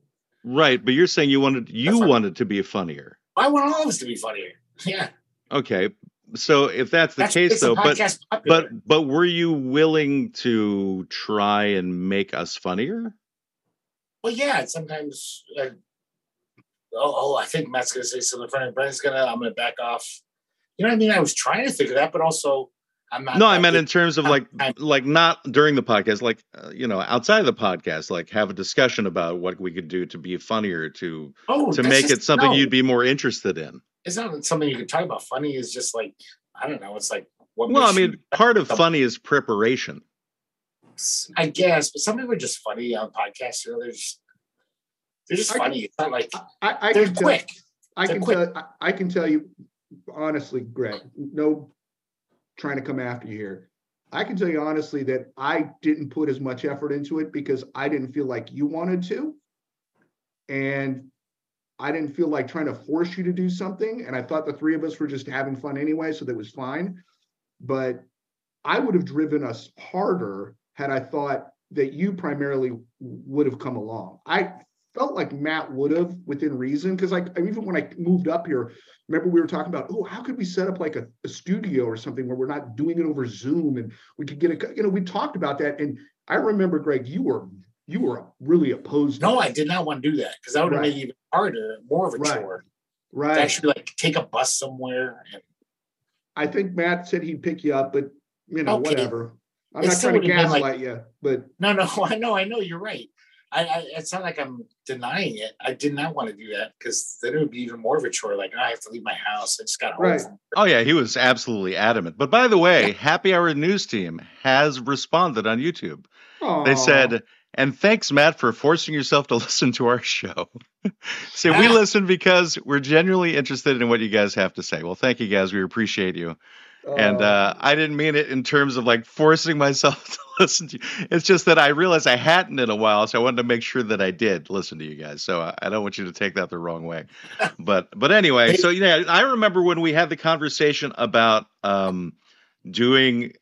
Right, but you're saying you wanted you That's right. wanted to be funnier. I want all of us to be funnier. Yeah, Okay. So if that's the that's case though, but popular. but but were you willing to try and make us funnier? Well, yeah, sometimes. Uh, oh, oh, I think Matt's gonna say something funny. Brent's gonna. I'm gonna back off. You know what I mean? I was trying to think of that, but also I'm not. No, I meant in terms of I'm- like I'm- like not during the podcast, like uh, you know, outside of the podcast, like have a discussion about what we could do to be funnier to oh, to make just- it something no, you'd be more interested in. It's not something you can talk about. Funny is just like I don't know. It's like what. Well, I mean, part of funny is preparation. I guess, but some people are just funny on podcasts. You know, they're just they're just I funny. Like I, I they're can tell, quick. I They're can quick. tell I, I can tell you honestly, Greg, no trying to come after you here. I can tell you honestly that I didn't put as much effort into it because I didn't feel like you wanted to. And I didn't feel like trying to force you to do something. And I thought the three of us were just having fun anyway, so that was fine. But I would have driven us harder had I thought that you primarily would have come along. I felt like Matt would have within reason because like even when I moved up here, remember we were talking about oh how could we set up like a, a studio or something where we're not doing it over Zoom and we could get a you know we talked about that and I remember Greg you were you were really opposed. No. I did not want to do that because that would have Right. made it even harder, more of a Right. chore. To right. actually like take a bus somewhere and I think Matt said he'd pick you up, but you know Okay. whatever. I'm It not trying to gaslight like- you, but no, no, (laughs) I know, I know, you're right. I, I it's not like I'm denying it. I did not want to do that because then it would be even more of a chore. Like oh, I have to leave my house. I just got home. Right. Oh yeah, he was absolutely adamant. But by the way, Happy Hour News Team has responded on YouTube. They said, and thanks, Matt, for forcing yourself to (laughs) listen to our show. (laughs) so we listen because we're genuinely interested in what you guys have to say. Well, thank you guys. We appreciate you. And uh, I didn't mean it in terms of like forcing myself (laughs) to listen to you. It's just that I realized I hadn't in a while, so I wanted to make sure that I did listen to you guys. So I, I don't want you to take that the wrong way. (laughs) But but anyway, so yeah, I remember when we had the conversation about um, doing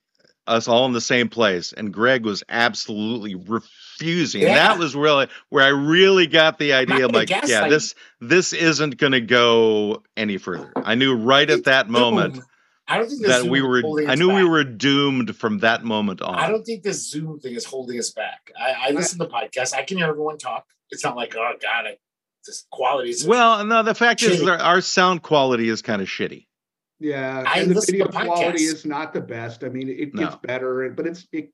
us all in the same place, and Greg was absolutely refusing. And Yeah. that was really where I really got the idea. I'm like, yeah, like- this this isn't going to go any further. I knew right at that moment I don't think that Zoom we were I us knew we were doomed from that moment on. I don't think this Zoom thing is holding us back. I, I listen to podcasts. I can hear everyone talk. It's not like, oh God, I, this quality is well, no, the fact is Shitty. that our sound quality is kind of shitty. Yeah, I and the listen to video quality is not the best. I mean, it No. gets better, but it's it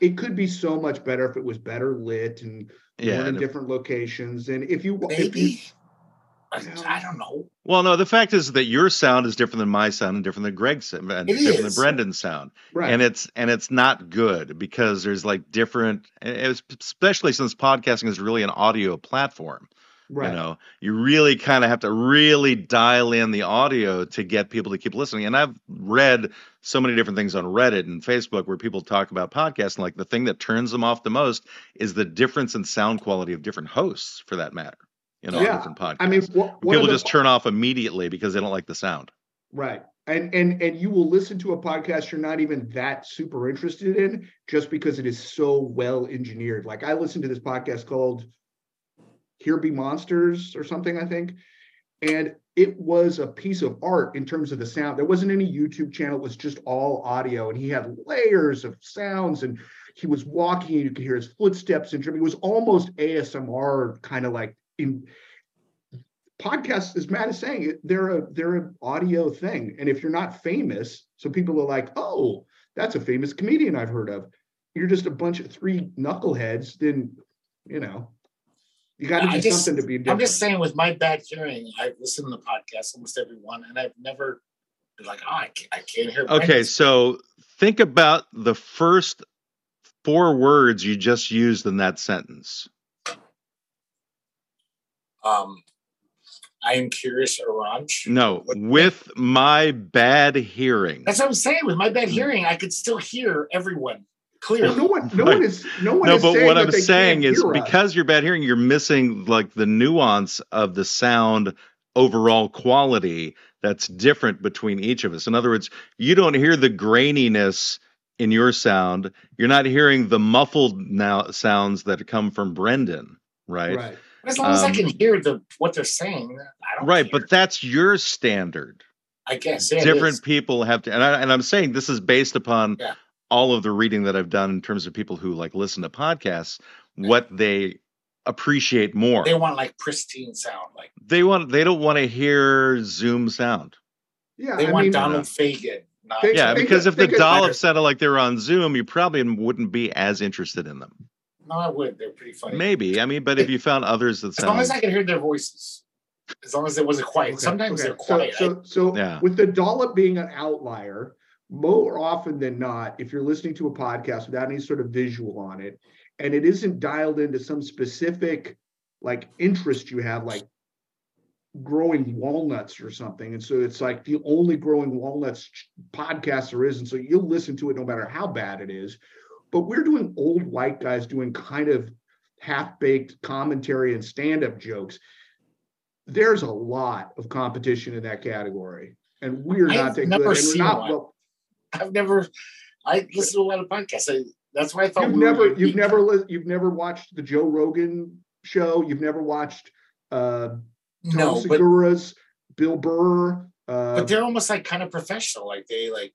it could be so much better if it was better lit and Yeah. one in and- different locations. And if you if you maybe. I, don't know. Well, no, the fact is that your sound is different than my sound and different than Greg's and It different than. Brendan's sound. right, And it's and it's not good because there's like different especially since podcasting is really an audio platform. right, You know, you really kind of have to really dial in the audio to get people to keep listening. And I've read so many different things on Reddit and Facebook where people talk about podcasts. And like the thing that turns them off the most is the difference in sound quality of different hosts, for that matter. Know, on Yeah, different podcasts. I mean, one people just turn off immediately because they don't like the sound. right, and and and you will listen to a podcast you're not even that super interested in just because it is so well engineered. Like I listened to this podcast called "Here Be Monsters" or something, I think, and it was a piece of art in terms of the sound. There wasn't any YouTube channel; it was just all audio, and he had layers of sounds and. He was walking, and you could hear his footsteps and. It was almost ASMR, kind of like in podcasts, as Matt is saying, they're a they're an audio thing. And if you're not famous, so people are like, oh, that's a famous comedian I've heard of. You're just a bunch of three knuckleheads, then you know, you got to do just- something to be different. I'm just saying, with my bad hearing, I've listened to podcasts almost every one, and I've never been like, oh, I can't, I can't hear. Okay, Brendan's. so think about the first four words you just used in that sentence. Um, I am curious, Orange. No, with my bad hearing. That's what I'm saying. With my bad hearing, I could still hear everyone clearly. Well, no one, no Right. one is, no one No, is but saying what that I'm they saying can't is hear us. because you're bad hearing, you're missing like the nuance of the sound overall quality that's different between each of us. In other words, you don't hear the graininess in your sound. You're not hearing the muffled now sounds that come from Brendan, right? right, As long as I Um, can hear the what they're saying, I don't. Right, care. but that's your standard. I guess yeah, it different people have to and, I, and i'm saying this is based upon Yeah. all of the reading that i've done in terms of people who like listen to podcasts what they appreciate more They want like pristine sound, like they want they don't want to hear zoom sound Yeah, They I want mean, Donald Fagen. Not They- Yeah, they because get- if the get dollop better. sounded like they were on Zoom, you probably wouldn't be as interested in them. No, I would. They're pretty funny. Maybe. I mean, but if you found others that As long as I could hear their voices. As long as it wasn't quiet. Okay, Sometimes okay. they're quiet. So, so, so Yeah. with the dollop being an outlier, more often than not, if you're listening to a podcast without any sort of visual on it, and it isn't dialed into some specific like interest you have, like growing walnuts or something, and so it's like the only growing walnuts podcast there is, and so you'll listen to it no matter how bad it is. But we're doing old white guys doing kind of half-baked commentary and stand-up jokes there's a lot of competition in that category, and we're I've not that never good. Seen not one. well. I've never. I listen to a lot of podcasts. I, that's why I thought You've we never, you've never, you've never watched the Joe Rogan show. You've never watched uh, Tom No, but Segura's, Bill Burr. Uh, but they're almost like kind of professional. Like they like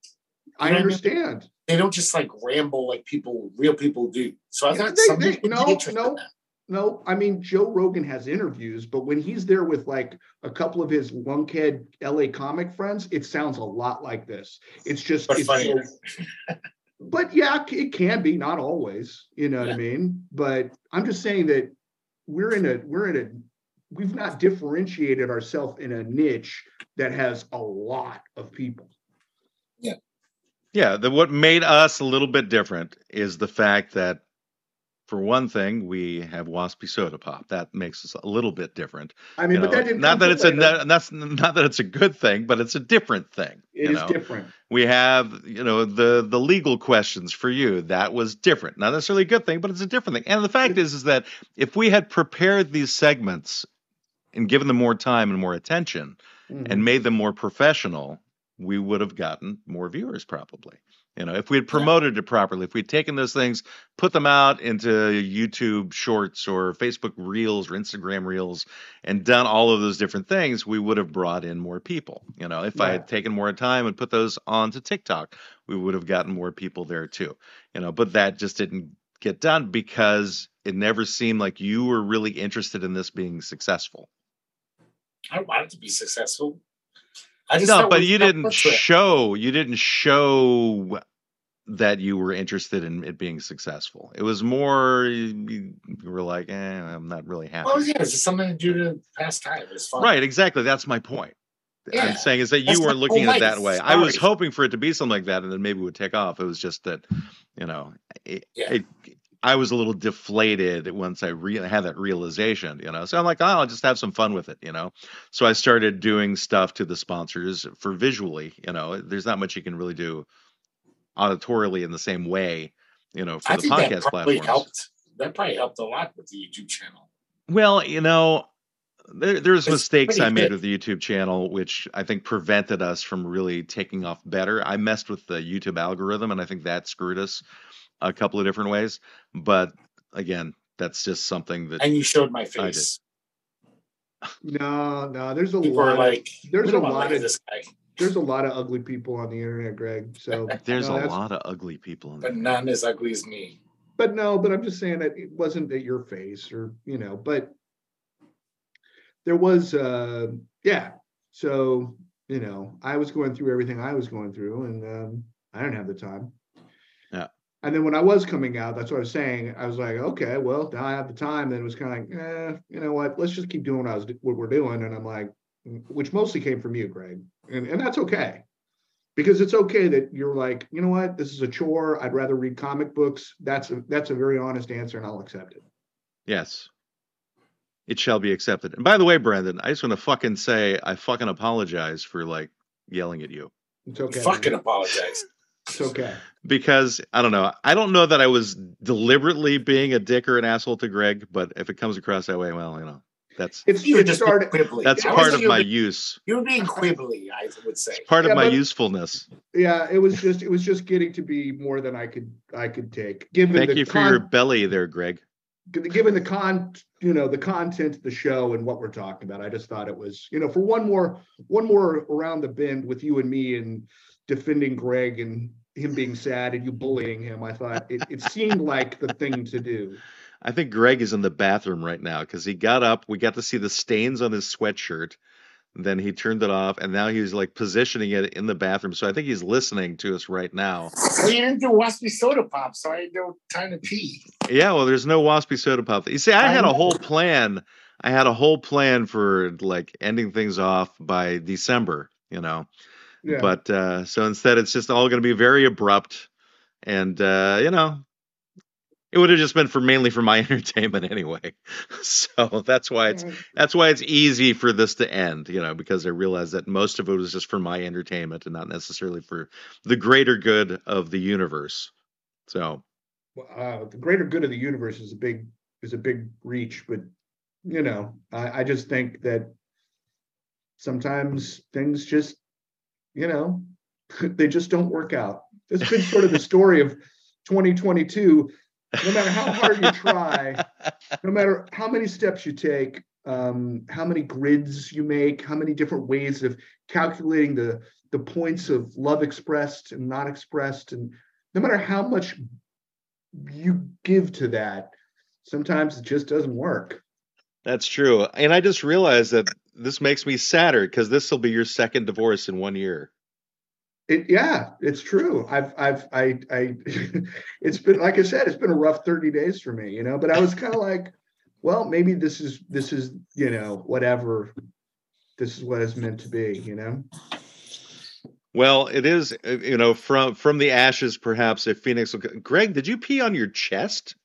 I I mean? understand. they don't just like ramble like people, real people do. So I Yeah, thought they- some they- people would no, no. No, I mean Joe Rogan has interviews, but when he's there with like a couple of his lunkhead LA comic friends, it sounds a lot like this. It's just But it's so- (laughs) but yeah, it can be, not always, you know what I mean? But I'm just saying that we're in a we're in a we've not differentiated ourselves in a niche that has a lot of people. Yeah, the what made us a little bit different is the fact that for one thing, we have waspy soda pop. That makes us a little bit different. I mean, you but know. that didn't not that it's a later. not, that's not that it's a good thing, but it's a different thing. It is know? different. we have you know the the legal questions for you that was different not necessarily a good thing but it's a different thing and the fact is is that if we had prepared these segments and given them more time and more attention Mhm. and made them more professional we would have gotten more viewers probably. You know if we had promoted it properly if we'd taken those things put them out into youtube shorts or facebook reels or instagram reels and done all of those different things we would have brought in more people. You know if i had taken more time and put those onto tiktok we would have gotten more people there too. You know but that just didn't get done because it never seemed like you were really interested in this being successful. I wanted to be successful. No but you didn't show you didn't show that you were interested in it being successful. It was more you, you were like eh, i'm not really happy Well, yeah, it's just something to do to pass time. It's fun. right exactly. That's my point. Yeah. i'm saying is that you weren't looking at it that way. I was hoping for it to be something like that and then maybe it would take off. It was just that you know it, Yeah. it, I was a little deflated once I re- had that realization, you know. So I'm like, oh, I'll just have some fun with it, you know. So I started doing stuff to the sponsors for visually, you know. There's not much you can really do auditorially in the same way, you know, for I the think that podcast probably platforms. helped. That probably helped a lot with the YouTube channel. Well, you know, there, there's It's mistakes I made good. with the YouTube channel, which I think prevented us from really taking off better. I messed with the YouTube algorithm, and I think that screwed us a couple of different ways. But again, that's just something that And you showed my did. face. No, no, there's a People lot. are of- like, there's a don't want to lot look of this guy, there's a lot of ugly people on the internet, Greg. So (laughs) there's no, a lot of ugly people in but there. none as ugly as me. But no, but I'm just saying that it wasn't at your face or you know, but there was uh yeah. So, you know, I was going through everything I was going through and um I didn't have the time. Yeah. And then when I was coming out, that's what I was saying. I was like, okay, well, now I have the time. Then it was kind of like, eh, you know what? Let's just keep doing what I was what we're doing. And I'm like, which mostly came from you, Greg, and and that's okay because it's okay that you're like, you know what, this is a chore. I'd rather read comic books. That's a that's a very honest answer, and I'll accept it. Yes. It shall be accepted. And by the way, Brendan, I just want to fucking say I fucking apologize for like yelling at you. It's okay. Fucking man. apologize. It's okay. because I don't know. I don't know that I was deliberately being a dick or an asshole to Greg, but if it comes across that way, well, you know, that's It's You just started. being quibbly. that's I part of my being- use. You were being quibbly, I would say. Part Yeah, of my but- usefulness. Yeah, it was just it was just getting to be more than I could I could take. Given Thank the you for con- your belly there, Greg. given the con you know the content of the show and what we're talking about i just thought it was you know for one more one more around the bend with you and me and defending greg and him being sad and you bullying him i thought it, it seemed like the thing to do I think Greg is in the bathroom right now because he got up. We got to see the stains on his sweatshirt. then he turned it off, and now he's like positioning it in the bathroom. So I think he's listening to us right now. Well, you didn't do waspy soda pop, so I had no time to pee. Yeah, well, there's no waspy soda pop. You see, I I had a whole plan. I had a whole plan for like ending things off by December, you know. Yeah. But uh so instead it's just all going to be very abrupt and uh you know, it would have just been for mainly for my (laughs) entertainment anyway. So that's why it's that's why it's easy for this to end, you know, because I realized that most of it was just for my entertainment and not necessarily for the greater good of the universe. So, uh, the greater good of the universe is a big is a big reach, but you know, I, I just think that sometimes things just, you know, (laughs) they just don't work out. That's been sort of the story of 2022. No matter how hard you try, no matter how many steps you take, um, how many grids you make, how many different ways of calculating the the points of love expressed and not expressed, and no matter how much you give to that, sometimes it just doesn't work. That's true. And I just realized that this makes me sadder because this will be your second divorce in one year. It, yeah, it's true. I've, I've, I, I, (laughs) it's been, like I said, it's been a rough 30 days for me, you know, but I was kind of like, well, maybe this is, this is, you know, whatever, this is what it's meant to be, you know? Well, it is, uh, you know, from from the ashes, perhaps a phoenix will. Greg, did you pee on your chest?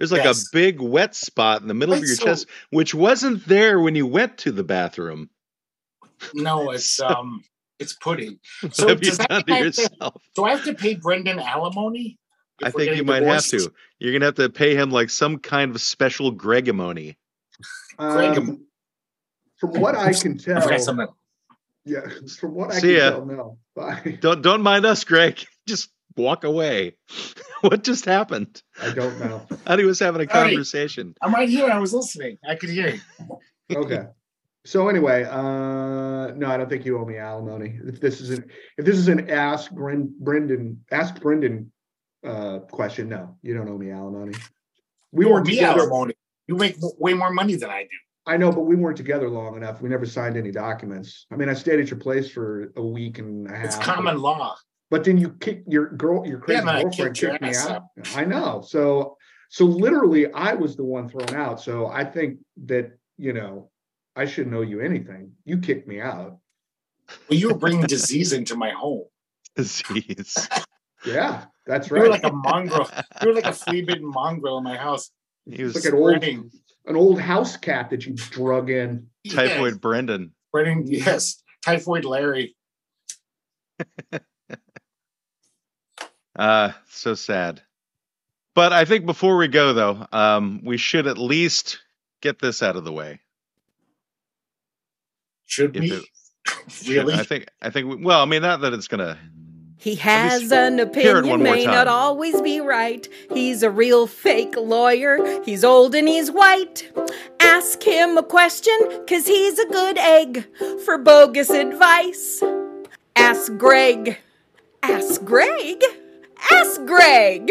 There's like Yes. a big wet spot in the middle of your so- chest, which wasn't there when you went to the bathroom. No, (laughs) it's um, it's pudding. (laughs) So have you does that done I to have to- Do I have to pay Brendan alimony? I think you might divorced? have to. You're gonna have to pay him like some kind of special Gregimony. Greg, Um, from what I can (laughs) tell, forgot something. yeah, from what I See can ya. tell, no. Bye. Don't don't mind us, Greg. Just walk away. (laughs) what just happened? I don't know. I (laughs) thought he was having a Howdy. conversation. I'm right here. I was listening. I could hear you. Okay. So anyway, uh, no, I don't think you owe me alimony. If this is an if this is an ask Bren, Brendan ask Brendan uh, question, no, you don't owe me alimony. We You weren't me together. alimony. You make way more money than I do. I know, but we weren't together long enough. We never signed any documents. I mean, I stayed at your place for a week and a half. It's common law. But then you kick your girl, your crazy man, I girlfriend kicked your me out. I know. So, so literally, I was the one thrown out. So I think that you know, I shouldn't owe you anything. You kicked me out. Well, you were bringing disease into my home. (laughs) Disease. Yeah, that's You were right. like a mongrel. You were like a flea-bitten mongrel in my house. He was like an old, an old house cat that you drug in. typhoid Yes, Brendan. spreading. Yes, typhoid Larry. (laughs) Uh, so sad. But I think before we go, though, um, we should at least get this out of the way. Should If we? it- (laughs) really? I think. I think. We, well, I mean, not that it's gonna. He has just an opinion, may not always be right. He's a real fake lawyer. He's old and he's white. Ask him a question, cause he's a good egg for bogus advice. Ask Greg. Ask Greg. Ask Greg.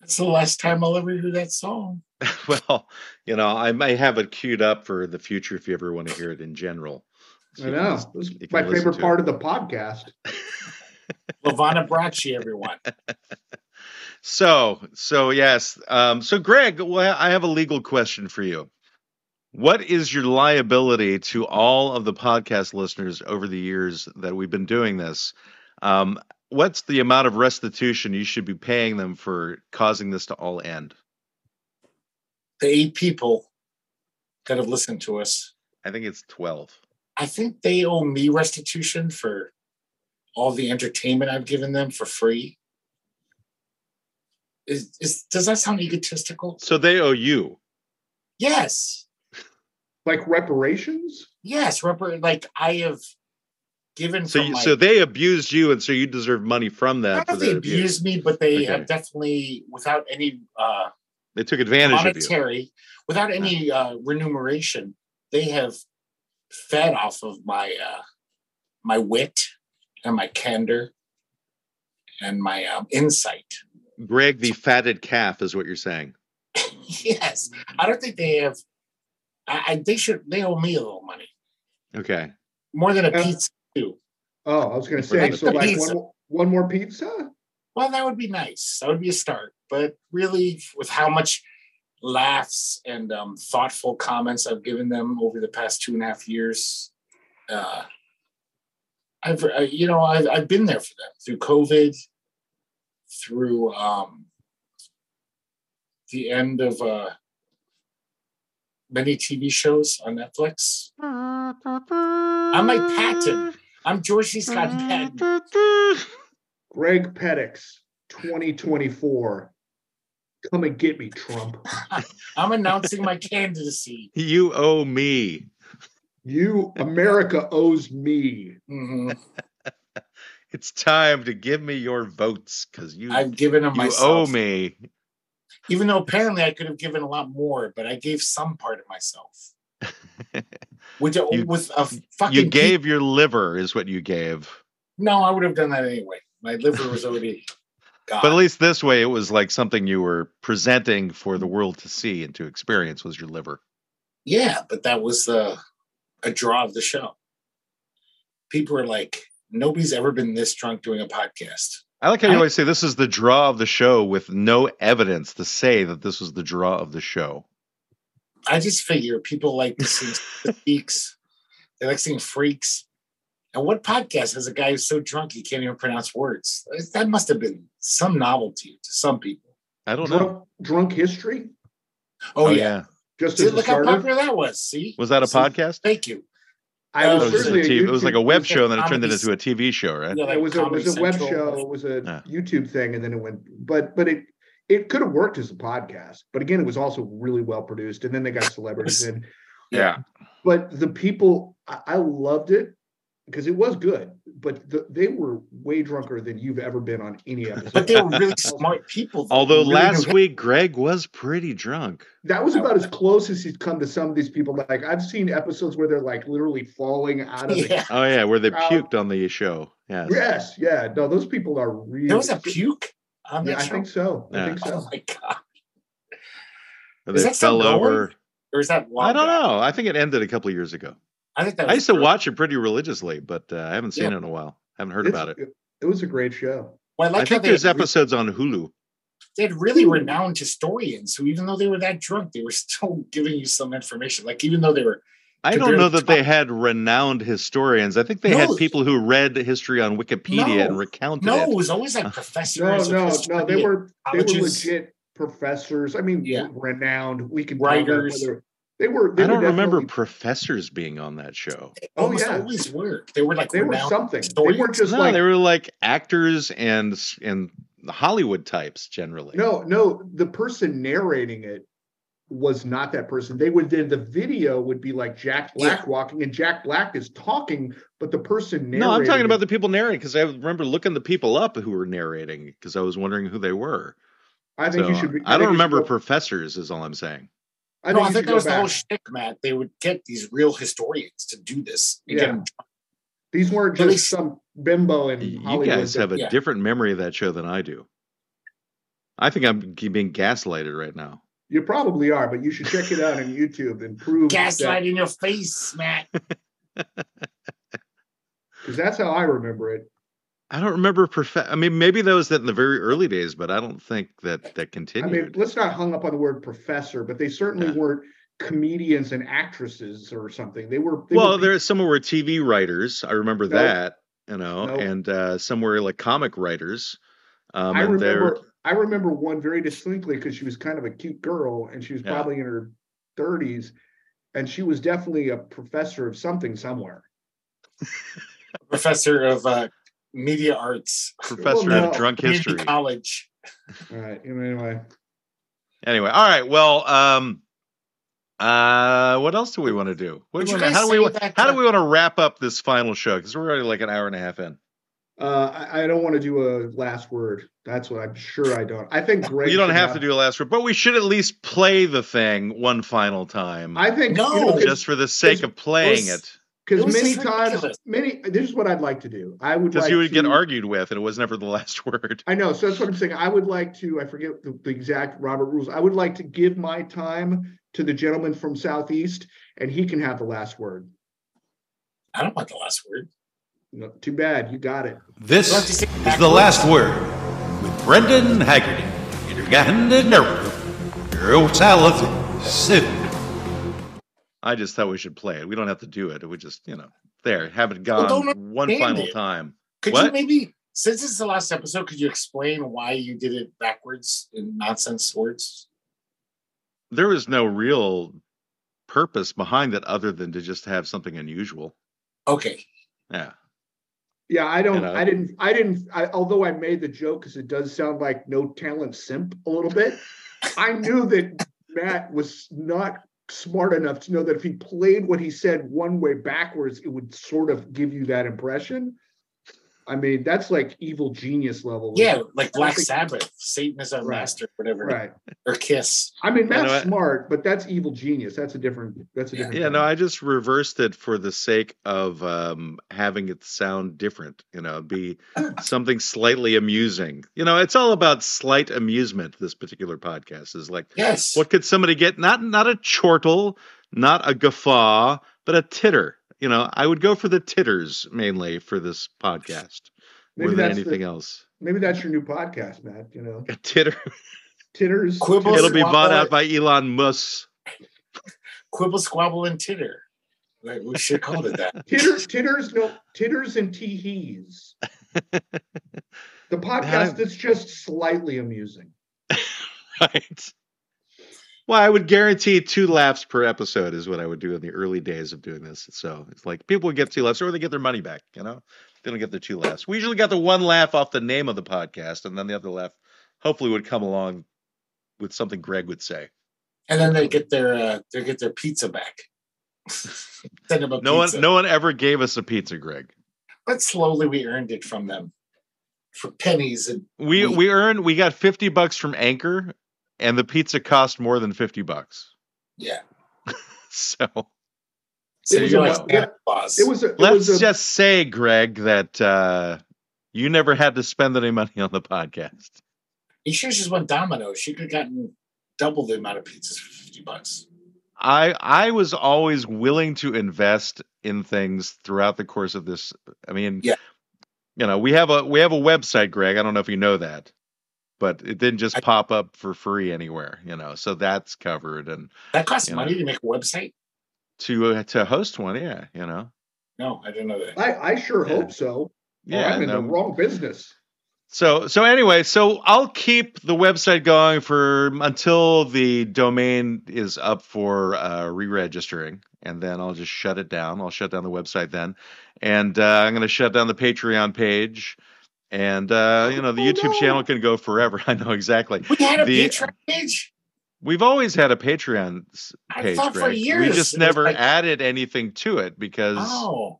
That's the last time I'll ever hear that song. (laughs) Well, you know, I may have it queued up for the future if you ever want to hear it in general. So I you can know. just- This is my favorite part it. of the podcast. (laughs) Lavana Bracci, everyone. (laughs) So, so yes. Um, so, Greg, well, I have a legal question for you. What is your liability to all of the podcast listeners over the years that we've been doing this? Um, what's the amount of restitution you should be paying them for causing this to all end? The eight people that have listened to us, I think it's 12. I think they owe me restitution for all the entertainment I've given them for free. Is, is does that sound egotistical? So they owe you. Yes. Like reparations? Yes. Rubber, like I have given So, from you, my, so they abused you, and so you deserve money from I that don't for they their abuse. abused me, but they Okay. have definitely, without any uh, They took advantage of you. monetary, without any uh, remuneration, they have fed off of my uh, my wit and my candor and my um, insight. Greg, the fatted calf, is what you're saying. (laughs) yes, I don't think they have. I, I they should. They owe me a little money. Okay. more than a pizza too. Oh, I was going to say, so like pizza. one, more- one more pizza? Well, that would be nice. That would be a start. But really, with how much laughs and um, thoughtful comments I've given them over the past two and a half years, uh, I've I, you know I've, I've been there for them through COVID, through um, the end of uh, many TV shows on Netflix. I'm like Patton. I'm George C. Scott Patton. Greg Pettix, 2024. Come and get me, Trump. (laughs) I'm announcing my candidacy. You owe me. You, America owes me. Mhm. (laughs) It's time to give me your votes because you I've given them you myself. owe me. Even though apparently I could have given a lot more, but I gave some part of myself. (laughs) A, You- with a fucking You pe- gave your liver, is what you gave. no, I would have done that anyway. My liver was already gone. (laughs) But at least this way, it was like something you were presenting for the world to see and to experience was your liver. yeah, but that was uh, a draw of the show. People are like, nobody's ever been this drunk doing a podcast. I like how you I- always say this is the draw of the show with no evidence to say that this was the draw of the show. I just figure people like to sing freaks. (laughs) They like seeing freaks. And what podcast has a guy who's so drunk he can't even pronounce words? That must have been some novelty to some people. I don't know. Drunk, drunk history? Oh, oh yeah. Just See, as a look how popular that was. See? Was that a See? podcast? Thank you. I Oh, was It was, a TV it was like a web show, and then it turned Comedy into a TV show, right? Yeah, it was a, it was a web show. It was a Yeah. YouTube thing, and then it went. But but it it could have worked as a podcast. But again, it was also really well produced. And then they got celebrities in. Yeah. But the people, I, I loved it because it was good. But the, they were way drunker than you've ever been on any (laughs) episode. But they were really smart people. Although Really last knew- week Greg was pretty drunk. that was about as close as he's come to some of these people. Like I've seen episodes where they're like literally falling out of. Yeah. Oh yeah, where they Crowd. puked on the show. Yes. Yes, yeah. No, those people are really. There was a puke on that Yeah, I show. think so. I Yeah. think so. Oh my god! Where Is they that still fell over. Or is that? I don't long gone? know. I think it ended a couple of years ago. I think that. I was used to watch it pretty religiously, but uh, I haven't seen Yeah. it in a while. I haven't heard It's- about it. It was a great show. Well, I like I think how they there's had, re- episodes on Hulu. they had really renowned historians who, even though they were that drunk, they were still giving you some information. Like even though they were, I don't know that they had renowned historians. I think they No. had people who read history on Wikipedia and recounted no, it No, it. was always like uh, professors. of no, history no. They and were they were legit professors. I mean, Yeah. renowned. We can Writers. whether- They were. They I don't were remember professors being on that show. They Oh, yeah. always were. They were like They were renowned something. They weren't just no, like they were like actors and s- and Hollywood types generally. no, no. The person narrating it was not that person. They would then the video would be like Jack Black Yeah. walking, and Jack Black is talking, but the person narrating. No, I'm talking about the people narrating because I remember looking the people up who were narrating because I was wondering who they were. I think So, you should. Be, I think don't remember go- professors, is all I'm saying. I no, think I think that go was the whole back. shtick, Matt. They would get these real historians to do this. and get These weren't just they- some bimbo in You Hollywood. guys that- have a yeah. different memory of that show than I do. I think I'm being gaslighted right now. You probably are, but you should check it out on YouTube and prove gaslight in your face, Matt. (laughs) because that's how I remember it. I don't remember. Prof- I mean, maybe that was that in the very early days, but I don't think that that continued. I continued. mean, let's not hung up on the word professor, but they certainly Yeah. weren't comedians and actresses or something. They were. They well, were, there some were TV writers. I remember No. that. You know, No. and uh, some were like comic writers. Um, I and they're- remember. I remember one very distinctly because she was kind of a cute girl and she was Yeah. probably in her thirties, and she was definitely a professor of something somewhere. (laughs) Professor of uh, media arts, professor no. of drunk community history. college. All right. Anyway, Anyway, all right. Well, um, uh, what else do we want to do? What do you we wanna- how do we say that, how do uh, we want to wrap up this final show? Because we're already like an hour and a half in. uh, I, I don't want to do a last word. That's what I'm sure I don't. I think (laughs) Greg. you don't should have to do a last word, but we should at least play the thing one final time, I think No. you know, 'cause- just for the sake of playing it. Because many times, many this is what I'd like to do. I would Because like you would get argued with, and it was never the (laughs) last word. I know, so that's what I'm saying. I would like to. I forget the, the exact Robert rules. I would like to give my time to the gentleman from Southeast, and he can have the last word. I don't want the last word. No, too bad. You got it. This You'll have to say is the last word with Brendan Haggerty. You're gonna nerve. Your talent, Sid. I just thought we should play it. We don't have to do it. We just, you know, there, have it gone don't one final it. time. Could you maybe, since it's the last episode, could you explain why you did it backwards in nonsense words? There was no real purpose behind it other than to just have something unusual. Okay. Yeah. Yeah, I don't. You know? I didn't. I didn't. I, although I made the joke because it does sound like no talent simp a little bit. I knew that Matt was not smart enough to know that if he played what he said one way backwards, it would sort of give you that impression. I mean, that's like evil genius level. Yeah, like Black think- Sabbath, Satan is our Right. master, whatever, Right. or Kiss. I mean, You know smart, but that's evil genius. That's a different. That's a different. Yeah, no. I just reversed it for the sake of um, having it sound different, you know, be (coughs) something slightly amusing. You know, it's all about slight amusement. This particular podcast is like, Yes. what could somebody get? Not not a chortle, not a guffaw, but a titter. You know, I would go for the titters mainly for this podcast Maybe more than that's anything the, else. maybe that's your new podcast, Matt. You know, A titter. titters. Quibbles It'll be bought out by Elon Musk. Quibble, squabble, and titter. Like, we should call it that. (laughs) Titters, titters, no, titters and teehees. (laughs) The podcast that's just slightly amusing. (laughs) right? Well, I would guarantee two laughs per episode is what I would do in the early days of doing this. So it's like people would get two laughs or they get their money back, you know? They don't get the two laughs. We usually got the one laugh off the name of the podcast, and then the other laugh hopefully would come along with something Greg would say. And then they get their uh, they get their pizza back. (laughs) Send them a No pizza. one no one ever gave us a pizza, Greg. But slowly we earned it from them for pennies and We We- we earned we got 50 bucks from Anchor and the pizza cost more than 50 bucks. yeah. (laughs) So So It was a- like It was a. It Let's was a, just say, Greg, that uh, you never had to spend any money on the podcast. you should have just went Domino's. She could have gotten double the amount of pizzas for fifty bucks. I I was always willing to invest in things throughout the course of this. I mean, Yeah. you know, we have a we have a website, Greg. I don't know if you know that, but it didn't just I- pop up for free anywhere. You know, so that's covered and That costs money know. to make a website. to uh, to host one, yeah, you know, No, I didn't know that. I, I sure Yeah. hope so. yeah. I'm in no, the wrong business. So so anyway, so I'll keep the website going for until the domain is up for uh, re-registering, and then I'll just shut it down. I'll shut down the website then, and uh, I'm going to shut down the Patreon page, and uh, you know the Oh, YouTube no. channel can go forever. (laughs) I know exactly. We had a The- Patreon page. We've always had a Patreon page, thought for Greg. we just never like- added anything to it because Oh,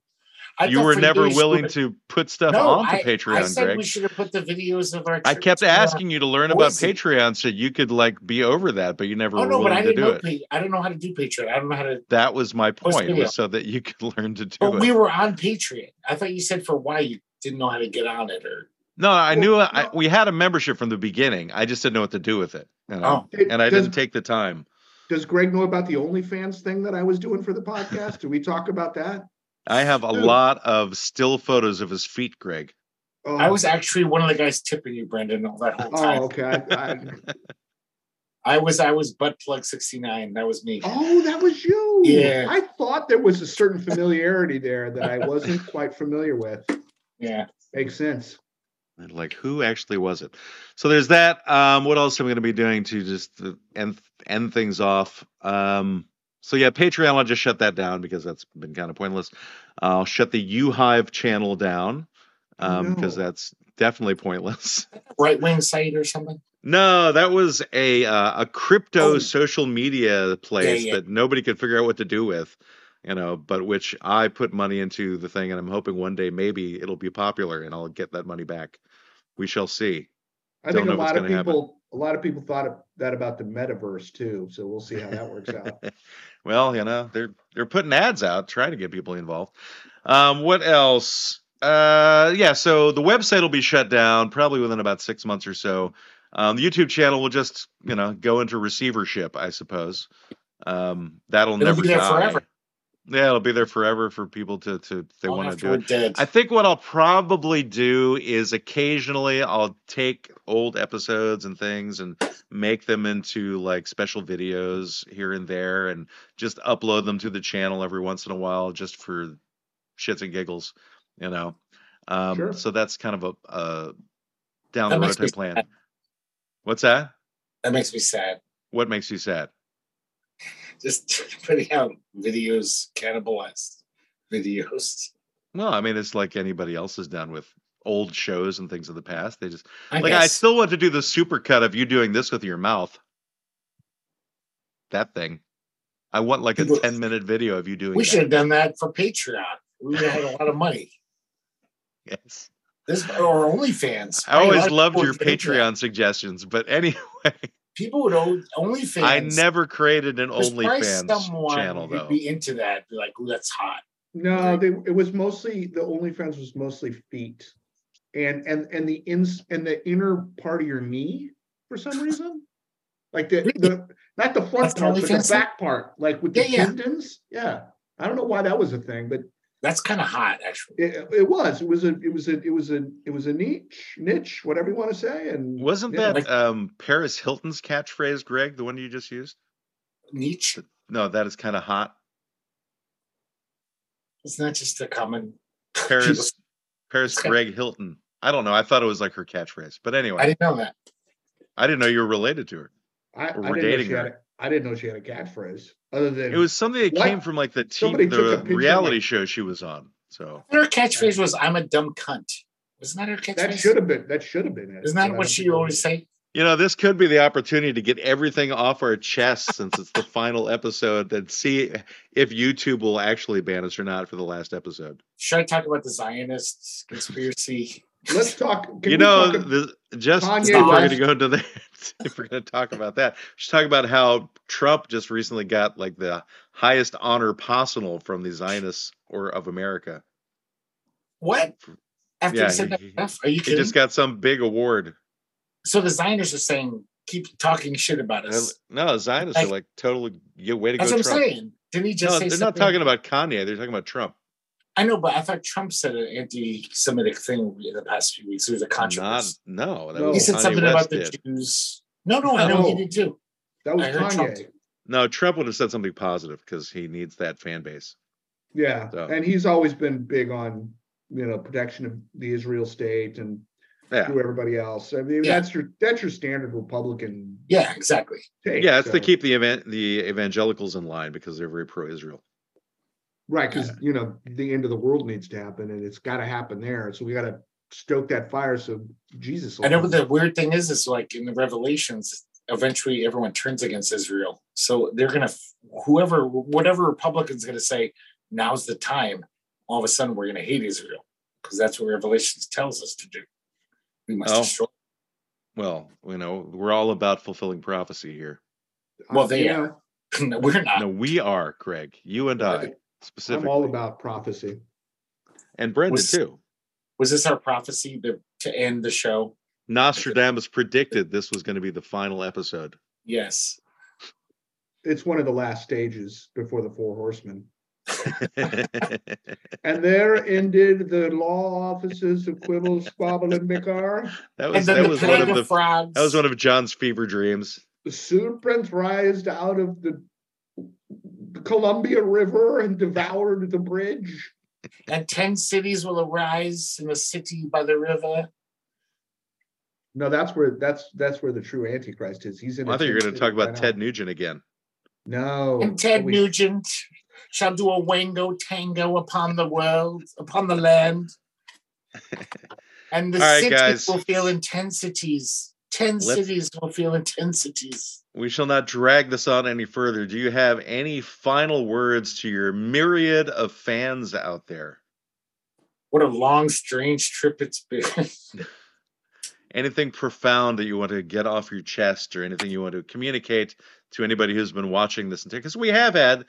you were never years willing to put stuff No, onto I, Patreon, I said Greg. we should have put the videos of our. I kept uh, asking you to learn about. Patreon so you could like be over that, but you never Oh were no, willing I to do know. it. Pa- I don't know how to do Patreon. I don't know how to. That was my point, was so that you could (laughs) learn to do But it. we were on Patreon. I thought you said for why you didn't know how to get on it, or no, I Well, knew I, we had a membership from the beginning. I just didn't know what to do with it, you know? oh, and I does, didn't take the time. does Greg know about the OnlyFans thing that I was doing for the podcast? do we talk about that? I have a Dude. lot of still photos of his feet, Greg. Oh, I was actually one of the guys tipping you, Brendan, all that whole oh, time. Oh, okay. I, I, (laughs) (laughs) I was I was butt plug sixty nine. That was me. oh, that was you. Yeah. I thought there was a certain familiarity there that I wasn't quite familiar with. Yeah. Makes sense. And, Like who actually was it? So there's that. Um, what else am I going to be doing to just uh, end end things off? Um, so yeah, Patreon. I'll just shut that down because that's been kind of pointless. I'll shut the Uhive channel down um, because No. that's definitely pointless. (laughs) Right wing site or something. No, that was a uh, a crypto Oh. social media place yeah. that nobody could figure out what to do with, you know. But which I put money into the thing, and I'm hoping one day maybe it'll be popular and I'll get that money back. We shall see. I Don't think a lot of gonna happen. people, a lot of people thought of that about the metaverse too. So we'll see how that works out. (laughs) well, you know, they're they're putting ads out, trying to get people involved. Um, what else? Uh, yeah, so the website will be shut down probably within about six months or so. Um, the YouTube channel will just, you know, go into receivership, I suppose. Um, that'll It'll never be there die. forever. Yeah, it'll be there forever for people to to they want to do it. dead. I think what I'll probably do is occasionally I'll take old episodes and things and make them into like special videos here and there and just upload them to the channel every once in a while just for shits and giggles, you know. Um, Sure. so that's kind of a, a down That the road type plan. sad. What's that? That makes me sad. What makes you sad? Just (laughs) putting out videos, cannibalized videos. Well, I mean, it's like anybody else has done with old shows and things of the past. They just I like I still want to do the super cut of you doing this with your mouth. That thing. I want like a 10 minute video of you doing we that. should have done that for Patreon. We would have had a lot of money. Yes. This or OnlyFans. I always loved your would get into that. Patreon suggestions, but (laughs) anyway, People would own OnlyFans. I never created an There's probably OnlyFans channel though. Be into that. Be like, "Ooh, that's hot." No, they it was mostly the OnlyFans was mostly feet, and and and the ins and the inner part of your knee for some (laughs) reason, like the the not the front That's the part, but the back part, like with the Yeah, yeah. tendons. Yeah, I don't know why that was a thing, but That's kind of hot, actually. it, it was. It was a it was a it was a it was a niche niche, whatever you want to say. And Wasn't yeah, that like- um Paris Hilton's catchphrase, Greg, the one you just used? Niche. No, that is kind of hot. It's not just a common. Paris (laughs) Paris Greg Hilton. I don't know. I thought it was like her catchphrase. But anyway, I didn't know that. I didn't know you were related to her. I, I didn't we're know dating she had her. a, I didn't know she had a catchphrase other than It was something that What? came from like the TV, the reality show she was on. So Her catchphrase was "I'm a dumb cunt." Wasn't that her catchphrase? that should have been that should have been it. Isn't that don't what she always say? you know, this could be the opportunity to get everything off our chest since it's the (laughs) final episode. And see if YouTube will actually ban us or not for the last episode. Should I talk about the Zionist conspiracy? Let's talk. Can you we know, talk the, just Kanye (laughs) if we're going to go into that, if we're going to talk about that, just talk about how Trump just recently got like the highest honor possible from the Zionists or of America. What? After Yeah, he said that he- stuff? Are you He just got some big award. so the Zionists are saying, keep talking shit about And, us. No, Zionists are Like- like totally yeah, way to That's go, what I'm saying. Didn't he just No, say they're not talking about Kanye. They're talking about Trump. I know, but I thought Trump said an anti-Semitic thing in the past few weeks. There was a Not controversy. no. That No. was he said Kanye something West about the did. Jews. No, no, I know he did too. that was I heard Trump. Kanye. did. No, Trump would have said something positive because he needs that fan base. Yeah, So- and he's always been big on you know protection of the Israel state and Yeah. to everybody else. I mean, Yeah. that's your that's your standard Republican Yeah, exactly. take. Yeah, it's to keep the event the evangelicals in line because they're very pro-Israel. Right because you know the end of the world needs to happen and it's got to happen there. So we got to stoke that fire so Jesus. will I know, come. but the weird thing is, is like in the Revelations, eventually everyone turns against Israel. So they're gonna, whoever, whatever Republican's gonna say, now's the time. All of a sudden, we're gonna hate Israel because that's what Revelations tells us to do. We must Oh. destroy. Well, you know, we're all about fulfilling prophecy here. Well, they You are. (laughs) No, we're not. No, we are, Greg. You and I I'm specifically. all about prophecy. and Brendan Was- too. Was this our prophecy to, to end the show? Nostradamus predicted this was going to be the final episode. Yes. It's one of the last stages before the four horsemen. (laughs) And there ended the law offices of Quibble, Squabble, and Bicker. that was then that was one of of the frogs. that was one of John's fever dreams. The serpent rised out of the, the Columbia River and devoured the bridge. and ten cities will arise in a city by the river. No, that's where that's that's where the true Antichrist is. He's in. I thought you were going to talk about right Ted. Nugent again. No, And Ted we- Nugent shall do a wango tango upon the world, upon the land. (laughs) And the All right, cities guys. will feel intensities. 10 Let's- cities will feel intensities. We shall not drag this on any further. Do you have any final words to your myriad of fans out there? What a long, strange trip it's been. (laughs) Anything profound that you want to get off your chest or anything you want to communicate to anybody who's been watching this? Because we have had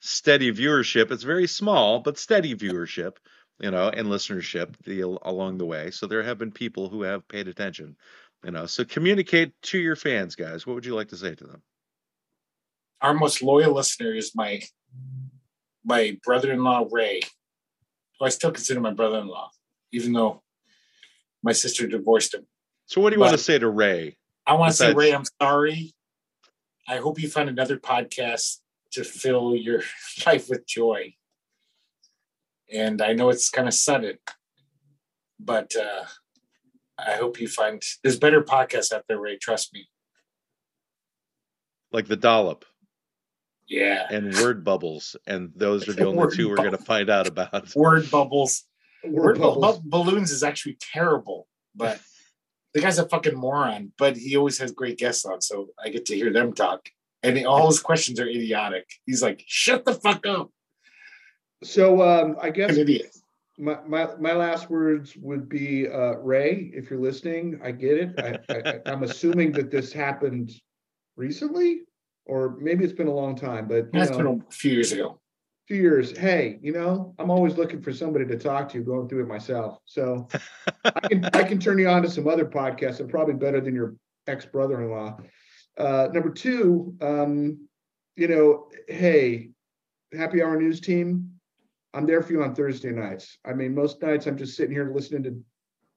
steady viewership. It's very small, but steady viewership, you know, and listenership the, along the way. So there have been people who have paid attention, you know. So communicate to your fans, guys. What would you like to say to them? Our most loyal listener is my my brother-in-law Ray, who I still consider my brother-in-law, even though my sister divorced him. So what do you want to say to Ray? I want to say, Ray, I'm sorry. I hope you find another podcast to fill your (laughs) life with joy. And I know it's kind of sudden, but uh, I hope you find there's better podcasts out there, Ray. Trust me. Like the dollop Yeah. and word bubbles, and those are the (laughs) only Word two we're going to find out about. Word bubbles. Word Word bubbles. bu- balloons is actually terrible, but the guy's a fucking moron. But he always has great guests on, so I get to hear them talk. And he- all his questions are idiotic. He's like, "Shut the fuck up, So um, I guess an idiot." My, my my last words would be uh, Ray, if you're listening, I get it. I, I, I'm assuming that this happened recently, or maybe it's been a long time, but you That's know, been a few years ago. few years. Hey, you know, I'm always looking for somebody to talk to, going through it myself. So (laughs) I can I can turn you on to some other podcasts. that are probably better than your ex brother-in-law. Uh, number two, um, you know, hey, happy hour news team. I'm there for you on Thursday nights. I mean, most nights I'm just sitting here listening to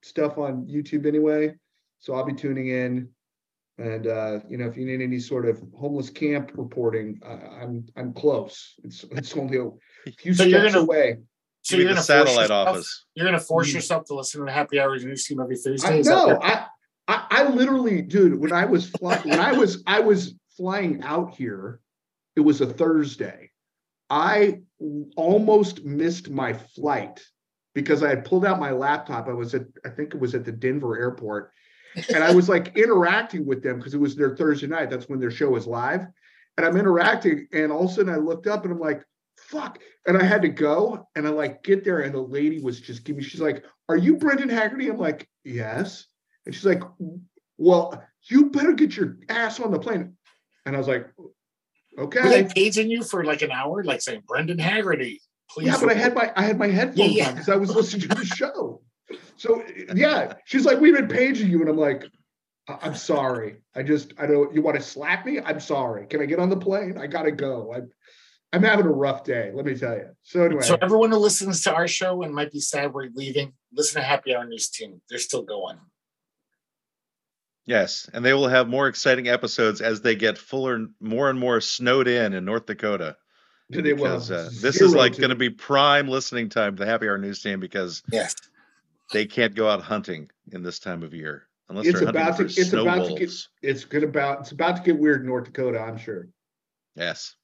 stuff on YouTube anyway. So I'll be tuning in. And uh, you know, if you need any sort of homeless camp reporting, uh, I'm I'm close. It's it's only a few So you're steps gonna- away. So you're the gonna force satellite yourself- office. You're gonna force Mm. yourself to listen to the Happy Hours News Team every Thursday. I, Is that no, I, I I literally, dude. When I was flying, when I was I was flying out here, it was a Thursday. I almost missed my flight because I had pulled out my laptop. I was at, I think it was at the Denver airport, and I was like (laughs) interacting with them because it was their Thursday night. That's when their show is live, and I'm interacting, and all of a sudden I looked up and I'm like, "Fuck!" And I had to go, and I like get there, and the lady was just giving. She's like, "Are you Brendan Haggerty?" I'm like, "Yes." And she's like, "Well, you better get your ass on the plane." And I was like, Were they "Okay." paging you for like an hour, like saying Brendan Haggerty, please? Yeah, but I had my I had my headphones yeah. on because I was listening to the show. So yeah, she's like, "We've been paging you," and I'm like, "I- "I'm sorry. I just I don't. You want to slap me? I'm sorry. Can I get on the plane? I gotta go. I'm I'm having a rough day. Let me tell you." So anyway, So everyone who listens to our show and might be sad we're leaving, listen to Happy Hour News Team. They're still going. Yes, and they will have more exciting episodes as they get fuller, more and more snowed in in North Dakota. Do they will Because have uh, this is like to- going to be prime listening time to the Happy Hour News Team because Yes. they can't go out hunting in this time of year unless It's they're hunting about for to- it's snow about to get- It's good about it's about to get weird in North Dakota. I'm sure. Yes.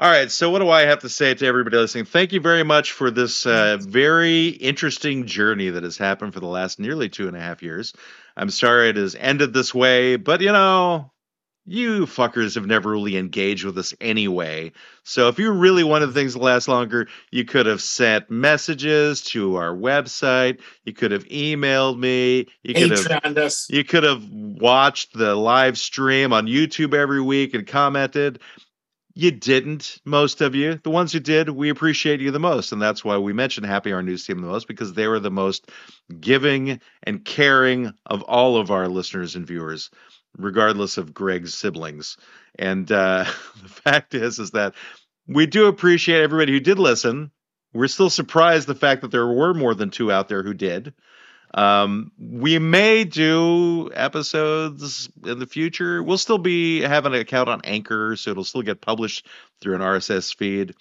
All right. So, what do I have to say to everybody listening? Thank you very much for this uh, very interesting journey that has happened for the last nearly two and a half years. I'm sorry it has ended this way, but you know, you fuckers have never really engaged with us anyway. So, if you really wanted things to last longer, you could have sent messages to our website. You could have emailed me. You could have us. you could have watched the live stream on YouTube every week and commented. You didn't, most of you. The ones who did, we appreciate you the most. And that's why we mention Happy Hour News Team the most, because they were the most giving and caring of all of our listeners and viewers, regardless of Greg's siblings. And uh, (laughs) the fact is, is that we do appreciate everybody who did listen. We're still surprised the fact that there were more than two out there who did. Um, we may do episodes in the future. We'll still be having an account on Anchor, so it'll still get published through an RSS feed.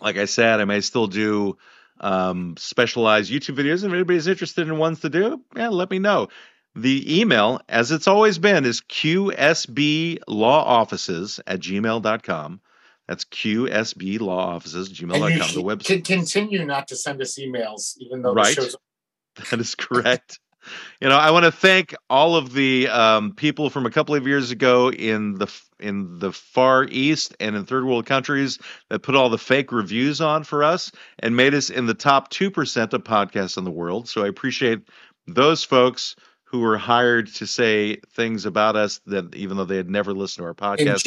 Like I said, I may still do um, specialized YouTube videos. If anybody's interested in ones to do, yeah, let me know. The email, as it's always been, is qsblawoffices at gmail.com. That's qsblawoffices gmail.com. The website. can continue not to send us emails, even though Right. the show's (laughs) That is correct. You know, I want to thank all of the um, people from a couple of years ago in the in the far east and in third world countries that put all the fake reviews on for us and made us in the top two percent of podcasts in the world. So I appreciate those folks who were hired to say things about us that even though they had never listened to our podcast.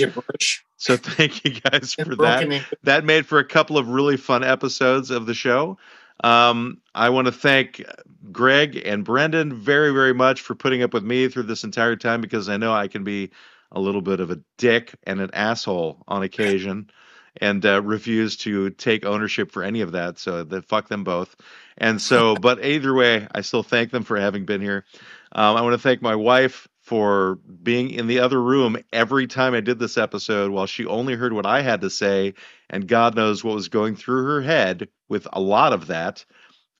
So thank you guys for that that made for a couple of really fun episodes of the show. Um, I want to thank Greg and Brendan very, very much for putting up with me through this entire time because I know I can be a little bit of a dick and an asshole on occasion. and uh, refuse to take ownership for any of that. So that fuck them both. And so, (laughs) but either way, I still thank them for having been here. Um, I want to thank my wife for being in the other room every time I did this episode while she only heard what I had to say, and God knows what was going through her head with a lot of that.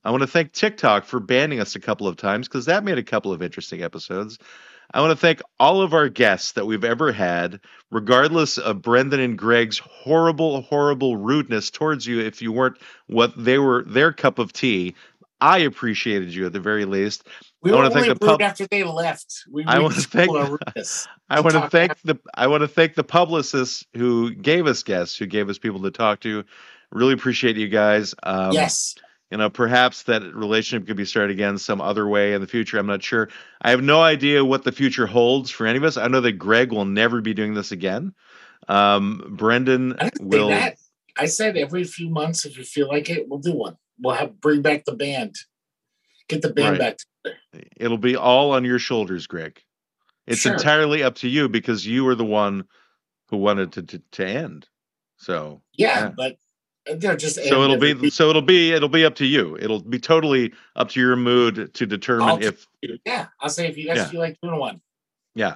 I want to thank TikTok for banning us a couple of times because that made a couple of interesting episodes. I want to thank all of our guests that we've ever had, regardless of Brendan and Greg's horrible, horrible rudeness towards you if you weren't what they were their cup of tea. I appreciated you at the very least. We I were wanna thank the pub- after they left. We I thank- pulled our rudeness. (laughs) I want to thank the I want to thank the publicists who gave us guests, who gave us people to talk to. Really appreciate you guys. Um, yes. you know perhaps that relationship could be started again some other way in the future i'm not sure i have no idea what the future holds for any of us i know that greg will never be doing this again um brendan I will that. I said every few months, if you feel like it, we'll do one. We'll have bring back the band. Get the band Right. back together. it'll be all on your shoulders greg it's Sure. entirely up to you because you were the one who wanted to to, to end so Yeah, Yeah. but uh, they're just so it'll be so it'll be it'll be up to you it'll be totally up to your mood to determine I'll- if week. Yeah, I'll say if you guys Yeah. feel like doing one. yeah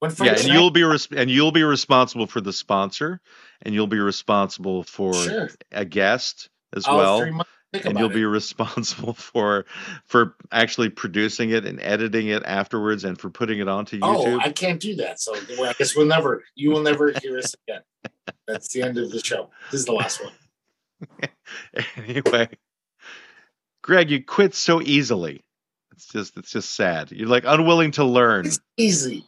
When yeah and you'll be res- and you'll be responsible for the sponsor and you'll be responsible for sure. a guest as I'll well months think and you'll it. be responsible (laughs) for for actually producing it and editing it afterwards and for putting it onto Oh, YouTube. Oh, I can't do that. So well, I guess we'll never. You will never hear us again. (laughs) That's the end of the show. This is the last one. (laughs) anyway, Greg, you quit so easily. It's just it's just sad. You're like unwilling to learn, It's easy.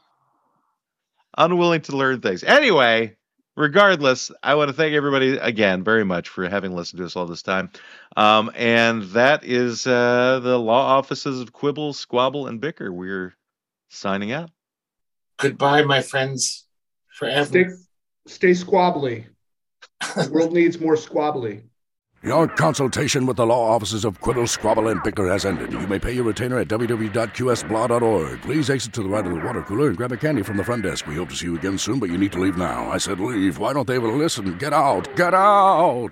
unwilling to learn things. Anyway, regardless, I want to thank everybody again very much for having listened to us all this time. Um, and that is uh, the law offices of Quibble, Squabble, and Bicker. We're signing out. Goodbye, my friends. Forever. Stay, stay squabbly. The world needs more squabbly. Your consultation with the law offices of Quibble, Squabble, and Bicker has ended. You may pay your retainer at www.qsblaw.org. Please exit to the right of the water cooler and grab a candy from the front desk. We hope to see you again soon, but you need to leave now. I said leave. Why don't they ever listen? Get out! Get out!